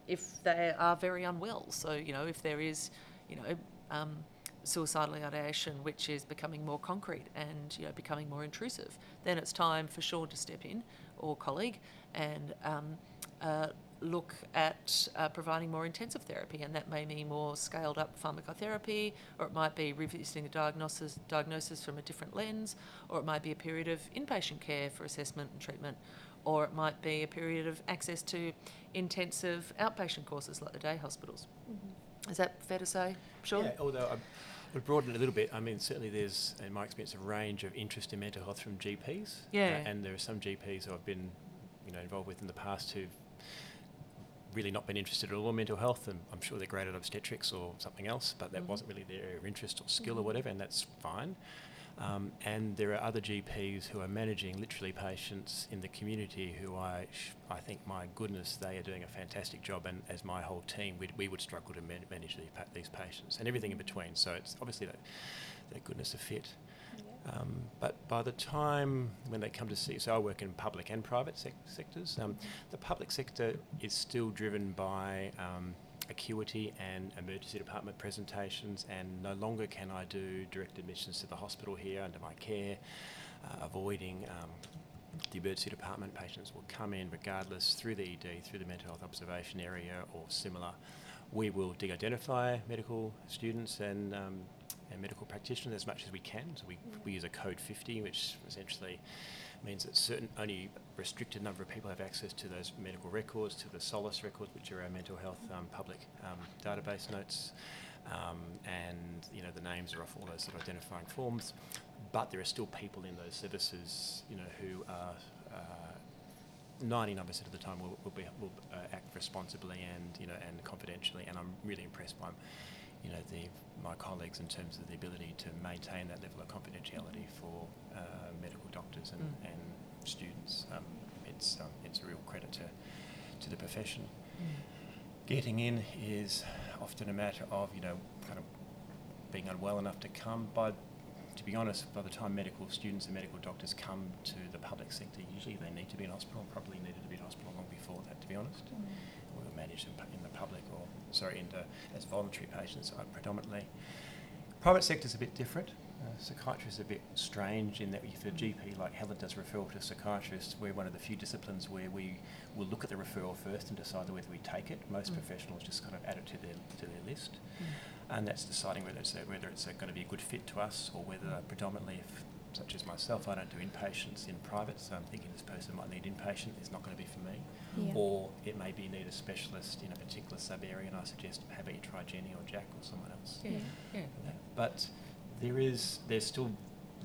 if they are very unwell. So you know, if there is you know um, suicidal ideation, which is becoming more concrete and you know becoming more intrusive, then it's time for Sean to step in or colleague and um, uh, look at uh, providing more intensive therapy, and that may mean more scaled up pharmacotherapy, or it might be revisiting the diagnosis, diagnosis from a different lens, or it might be a period of inpatient care for assessment and treatment, or it might be a period of access to intensive outpatient courses like the day hospitals. Is that fair to say, Sean? Yeah, although I would broaden it a little bit. I mean, certainly there's, in my experience, a range of interest in mental health from GPs. uh, and there are some GPs who I've been, you know, involved with in the past who've really not been interested at all in mental health, and I'm sure they're great at obstetrics or something else, but that Mhm. wasn't really their area of interest or skill or Mhm. whatever, and that's fine. Um, and there are other GPs who are managing literally patients in the community who I, sh- I think, my goodness, they are doing a fantastic job. And as my whole team, we'd, we would struggle to man- manage these, pa- these patients and everything in between. So it's obviously that, that goodness of fit. Um, but by the time when they come to see, so I work in public and private sec- sectors. Um, the public sector is still driven by um, acuity and emergency department presentations, and no longer can I do direct admissions to the hospital here under my care, uh, avoiding. Um, the emergency department patients will come in regardless through the ED, through the mental health observation area or similar. We will de-identify medical students and um, and medical practitioners as much as we can. So we, we use a code 50, which essentially means that certain only restricted number of people have access to those medical records, to the PSOLIS records, which are our mental health um, public um, database notes, um, and you know the names are off all those sort of identifying forms. But there are still people in those services, you know, who are. Uh, 99% of the time will, will, be, will uh, act responsibly and you know and confidentially and I'm really impressed by you know the my colleagues in terms of the ability to maintain that level of confidentiality for uh, medical doctors and, Mm. and students. Um, it's um, it's a real credit to to the profession. Getting in is often a matter of you know kind of being unwell enough to come. By to be honest, by the time medical students and medical doctors come to the public sector, usually they need to be in hospital. Probably needed to be in hospital long before that. To be honest, well, managed in, in the public or, sorry, in the, as voluntary patients uh, predominantly. Private sector is a bit different. Uh, psychiatry is a bit strange in that if a GP like Helen does referral to a psychiatrist, we're one of the few disciplines where we will look at the referral first and decide whether we take it. Most mm. professionals just kind of add it to their to their list, mm. and that's deciding whether it's a, whether it's going to be a good fit to us or whether predominantly if such as myself, I don't do inpatients in private, so I'm thinking this person might need inpatient, it's not going to be for me. Yeah. Or it may be you need a specialist in a particular sub area, and I suggest how about you try Jenny or Jack or someone else. Yeah, yeah. But there is there's still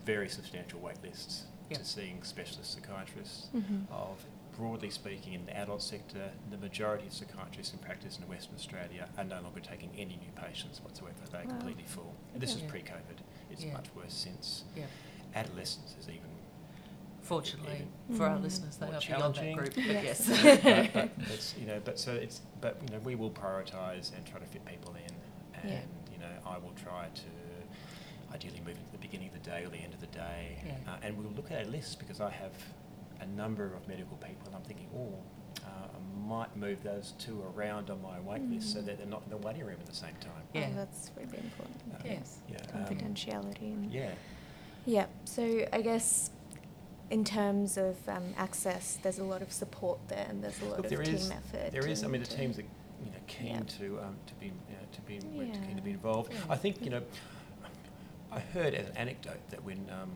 very substantial wait lists to seeing specialist psychiatrists. Mm-hmm. Of broadly speaking, in the adult sector, the majority of psychiatrists in practice in Western Australia are no longer taking any new patients whatsoever. They're wow. completely full. And this is pre-COVID. It's much worse since adolescence is even fortunately even for mm. our listeners they are beyond that group but yes, yes. but, but it's you know but so it's but you know we will prioritize and try to fit people in and yeah. you know I will try to ideally move into the beginning of the day or the end of the day yeah. uh, and we'll look at a list because I have a number of medical people and I'm thinking oh uh, I might move those two around on my wait mm. list so mm. that they're not in the waiting room at the same time. Yeah, oh, that's really important. Uh, yes, yeah, confidentiality. Um, and yeah, yeah, so I guess in terms of um, access, there's a lot of support there, and there's a lot Look, of team is, effort. There is. I mean, the teams are you know keen yeah. to um, to be you know, to be yeah. keen to be involved. Yeah. I think you know. I heard as an anecdote that when um,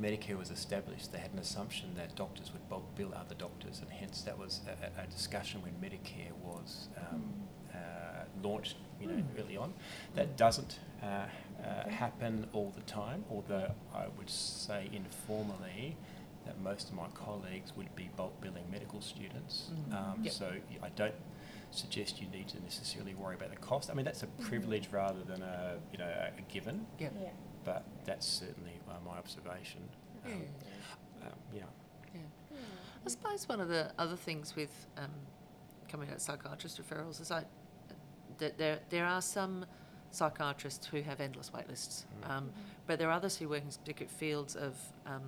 Medicare was established, they had an assumption that doctors would bulk bill other doctors, and hence that was a, a discussion when Medicare was um, mm. uh, launched, you know, mm. early on. That doesn't uh, uh, happen all the time, although I would say informally that most of my colleagues would be bulk billing medical students. Mm-hmm. Um, yep. So I don't suggest you need to necessarily worry about the cost. I mean, that's a mm-hmm. privilege mm-hmm. rather than a you know a given. Yep. Yeah. But that's certainly uh, my observation. Um, yeah. Um, yeah. yeah. I suppose one of the other things with um, coming out psychiatrist referrals is I that there there are some psychiatrists who have endless wait lists, mm. um, but there are others who work in specific fields of um,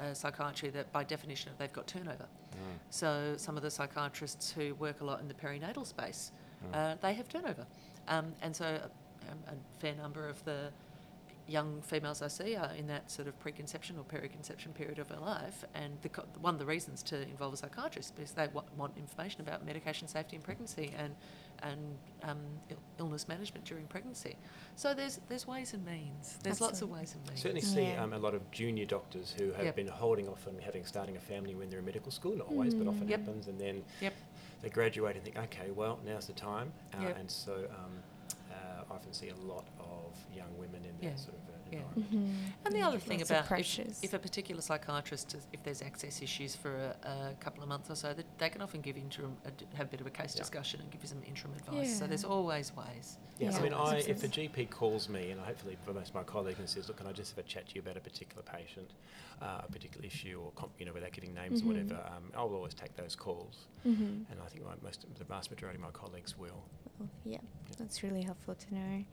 uh, psychiatry that, by definition, they've got turnover. Mm. So some of the psychiatrists who work a lot in the perinatal space, mm. uh, they have turnover, um, and so um, a fair number of the young females I see are in that sort of preconception or periconception period of their life, and the, one of the reasons to involve a psychiatrist is they w- want information about medication safety in pregnancy and and um, il- illness management during pregnancy. So there's there's ways and means. There's Absolutely. lots of ways and means. Certainly see yeah. um, a lot of junior doctors who have yep. been holding off on having starting a family when they're in medical school. Not always, mm. but often yep. happens, and then yep. they graduate and think, okay, well now's the time, uh, and so um, uh, I often see a lot of young women in that yeah. sort of yeah. Mm-hmm. And the other thing about if, if, a particular psychiatrist, if there's access issues for a, a couple of months or so, that they can often give interim, have a bit of a case yeah. discussion and give you some interim advice. Yeah. So there's always ways. Yeah, I mean, I, if a GP calls me, and hopefully for most of my colleagues, and says, "Look, can I just have a chat to you about a particular patient, uh, a particular issue, or comp- you know, without giving names mm-hmm. or whatever," um, I will always take those calls, mm-hmm. and I think my, most, the vast majority of my colleagues will. Well, yeah, that's really helpful to know.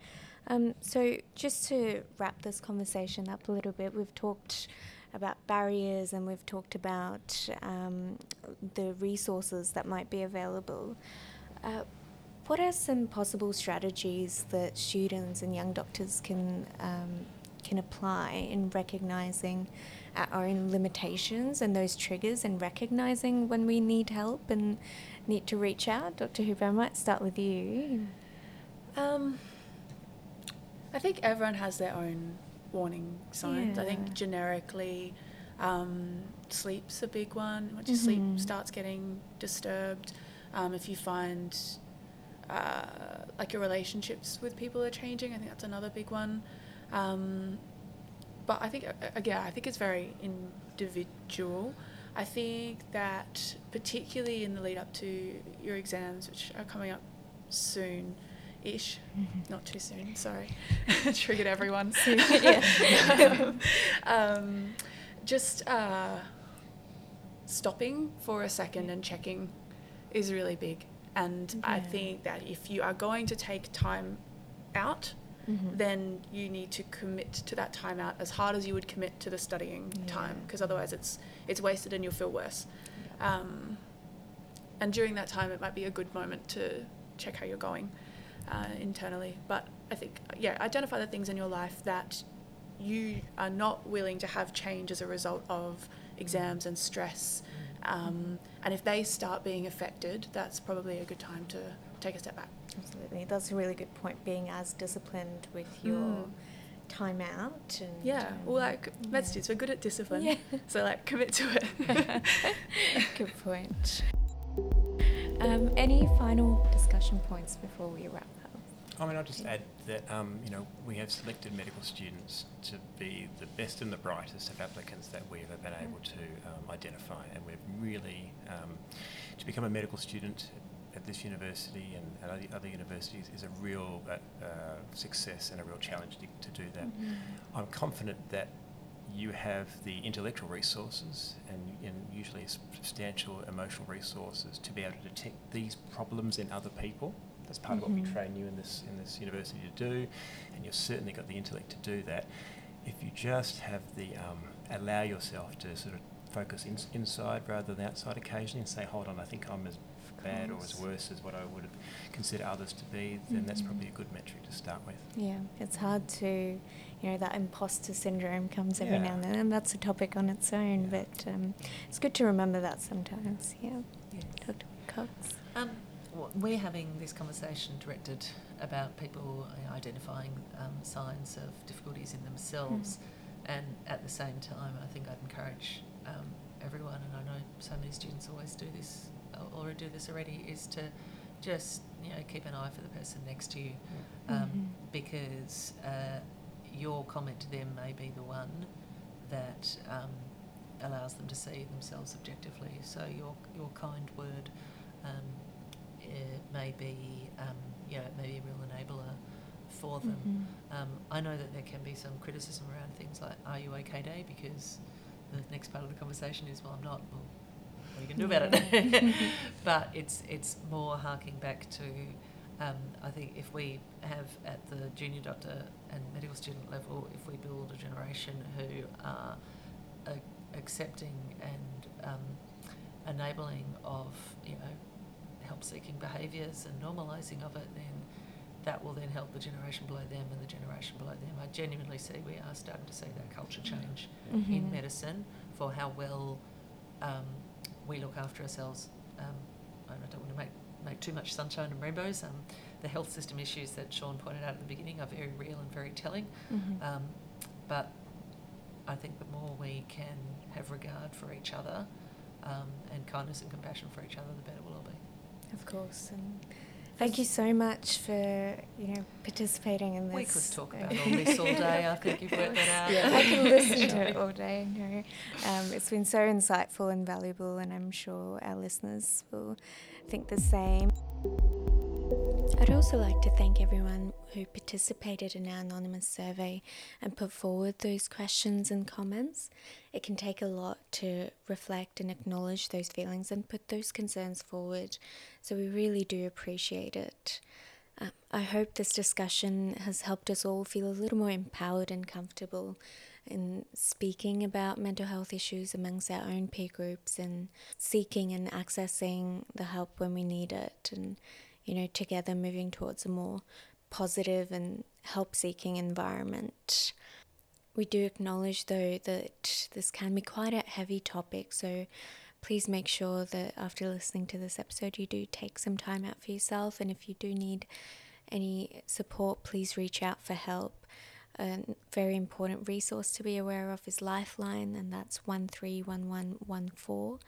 Um, so, just to wrap this conversation up a little bit, we've talked about barriers and we've talked about um, the resources that might be available. Uh, what are some possible strategies that students and young doctors can um, can apply in recognizing our own limitations and those triggers and recognizing when we need help and need to reach out? Dr. Hooper, I might start with you. Um, I think everyone has their own warning signs. Yeah. I think generically, um, sleep's a big one. Once your mm-hmm. sleep starts getting disturbed, um, if you find uh, like your relationships with people are changing, I think that's another big one. Um, but I think again, I think it's very individual. I think that particularly in the lead up to your exams, which are coming up soon, ish, mm-hmm. not too soon. Sorry, triggered everyone. um, just uh, stopping for a second and checking is really big. And yeah. I think that if you are going to take time out, mm-hmm. then you need to commit to that time out as hard as you would commit to the studying yeah. time, because otherwise it's it's wasted and you'll feel worse. Yeah. Um, and during that time, it might be a good moment to check how you're going uh, internally. But I think, yeah, identify the things in your life that you are not willing to have change as a result of exams and stress. Um, and if they start being affected, that's probably a good time to take a step back. Absolutely. That's a really good point, being as disciplined with your. Mm time out and yeah um, well like yeah. med students we're good at discipline yeah. so like commit to it good point um, any final discussion points before we wrap up I mean, I'll just add that um, you know we have selected medical students to be the best and the brightest of applicants that we've ever been able to um, identify, and we've really um, to become a medical student at this university and at other, other universities is a real uh, uh, success and a real challenge to, to do that. Mm-hmm. I'm confident that you have the intellectual resources and, and, usually substantial emotional resources to be able to detect these problems in other people. That's part mm-hmm. of what we mm-hmm. train you in this in this university to do, and you've certainly got the intellect to do that. If you just have the um, allow yourself to sort of focus in, inside rather than outside occasionally and say, hold on, I think I'm as bad or as worse as what I would consider others to be, then mm-hmm. that's probably a good metric to start with. Yeah, it's hard to, you know, that imposter syndrome comes every yeah. now and then, and that's a topic on its own, yeah. but um, it's good to remember that sometimes. Yeah. Yes. Dr. Cox. Um, we're having this conversation directed about people identifying um, signs of difficulties in themselves, mm. and at the same time, I think I'd encourage um, everyone, and I know so many students always do this or do this already is to just you know keep an eye for the person next to you um, mm-hmm. because uh, your comment to them may be the one that um, allows them to see themselves objectively. So your your kind word um, may be um, know it may be a real enabler for them. Mm-hmm. Um, I know that there can be some criticism around things like "R U OK? Day?" because the next part of the conversation is, "Well, I'm not." Well, what are you going to do about it? but it's it's more harking back to um, I think if we have at the junior doctor and medical student level, if we build a generation who are uh, accepting and um, enabling of you know help-seeking behaviours and normalising of it, then that will then help the generation below them and the generation below them. I genuinely see we are starting to see that culture change mm-hmm. in medicine for how well um, we look after ourselves. Um, I don't want to make, make too much sunshine and rainbows. Um, the health system issues that Sean pointed out at the beginning are very real and very telling. Mm-hmm. Um, but I think the more we can have regard for each other um, and kindness and compassion for each other, the better we'll all be. Of course. And Thank you so much for you know participating in this. We could talk about all this all day. I think you've worked that out. Yeah, I can listen to it all day. No, um, it's been so insightful and valuable, and I'm sure our listeners will think the same. I'd also like to thank everyone who participated in our anonymous survey and put forward those questions and comments. It can take a lot to reflect and acknowledge those feelings and put those concerns forward, so we really do appreciate it. Uh, I hope this discussion has helped us all feel a little more empowered and comfortable in speaking about mental health issues amongst our own peer groups and seeking and accessing the help when we need it and you know, together moving towards a more positive and help seeking environment. We do acknowledge, though, that this can be quite a heavy topic, so please make sure that after listening to this episode, you do take some time out for yourself. And if you do need any support, please reach out for help. A very important resource to be aware of is Lifeline, and that's 131114.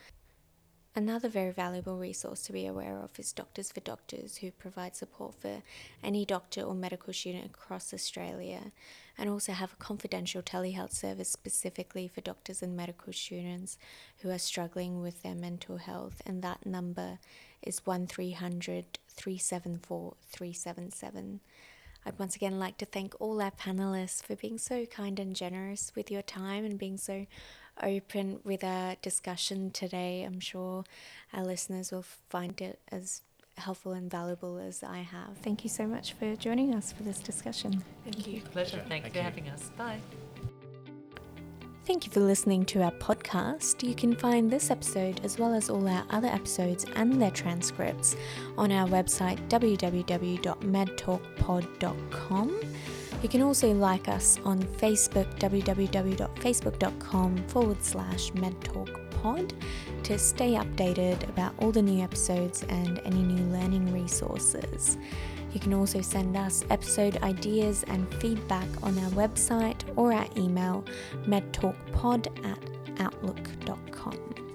Another very valuable resource to be aware of is Doctors for Doctors, who provide support for any doctor or medical student across Australia, and also have a confidential telehealth service specifically for doctors and medical students who are struggling with their mental health. And that number is 1300 374 377. I'd once again like to thank all our panelists for being so kind and generous with your time and being so open with our discussion today. I'm sure our listeners will find it as helpful and valuable as I have. Thank you so much for joining us for this discussion. Thank you. Pleasure. Thank, Thank you for having us. Bye. Thank you for listening to our podcast. You can find this episode as well as all our other episodes and their transcripts on our website www.medtalkpod.com. You can also like us on Facebook, www.facebook.com forward slash medtalkpod, to stay updated about all the new episodes and any new learning resources. You can also send us episode ideas and feedback on our website or our email medtalkpod at outlook.com.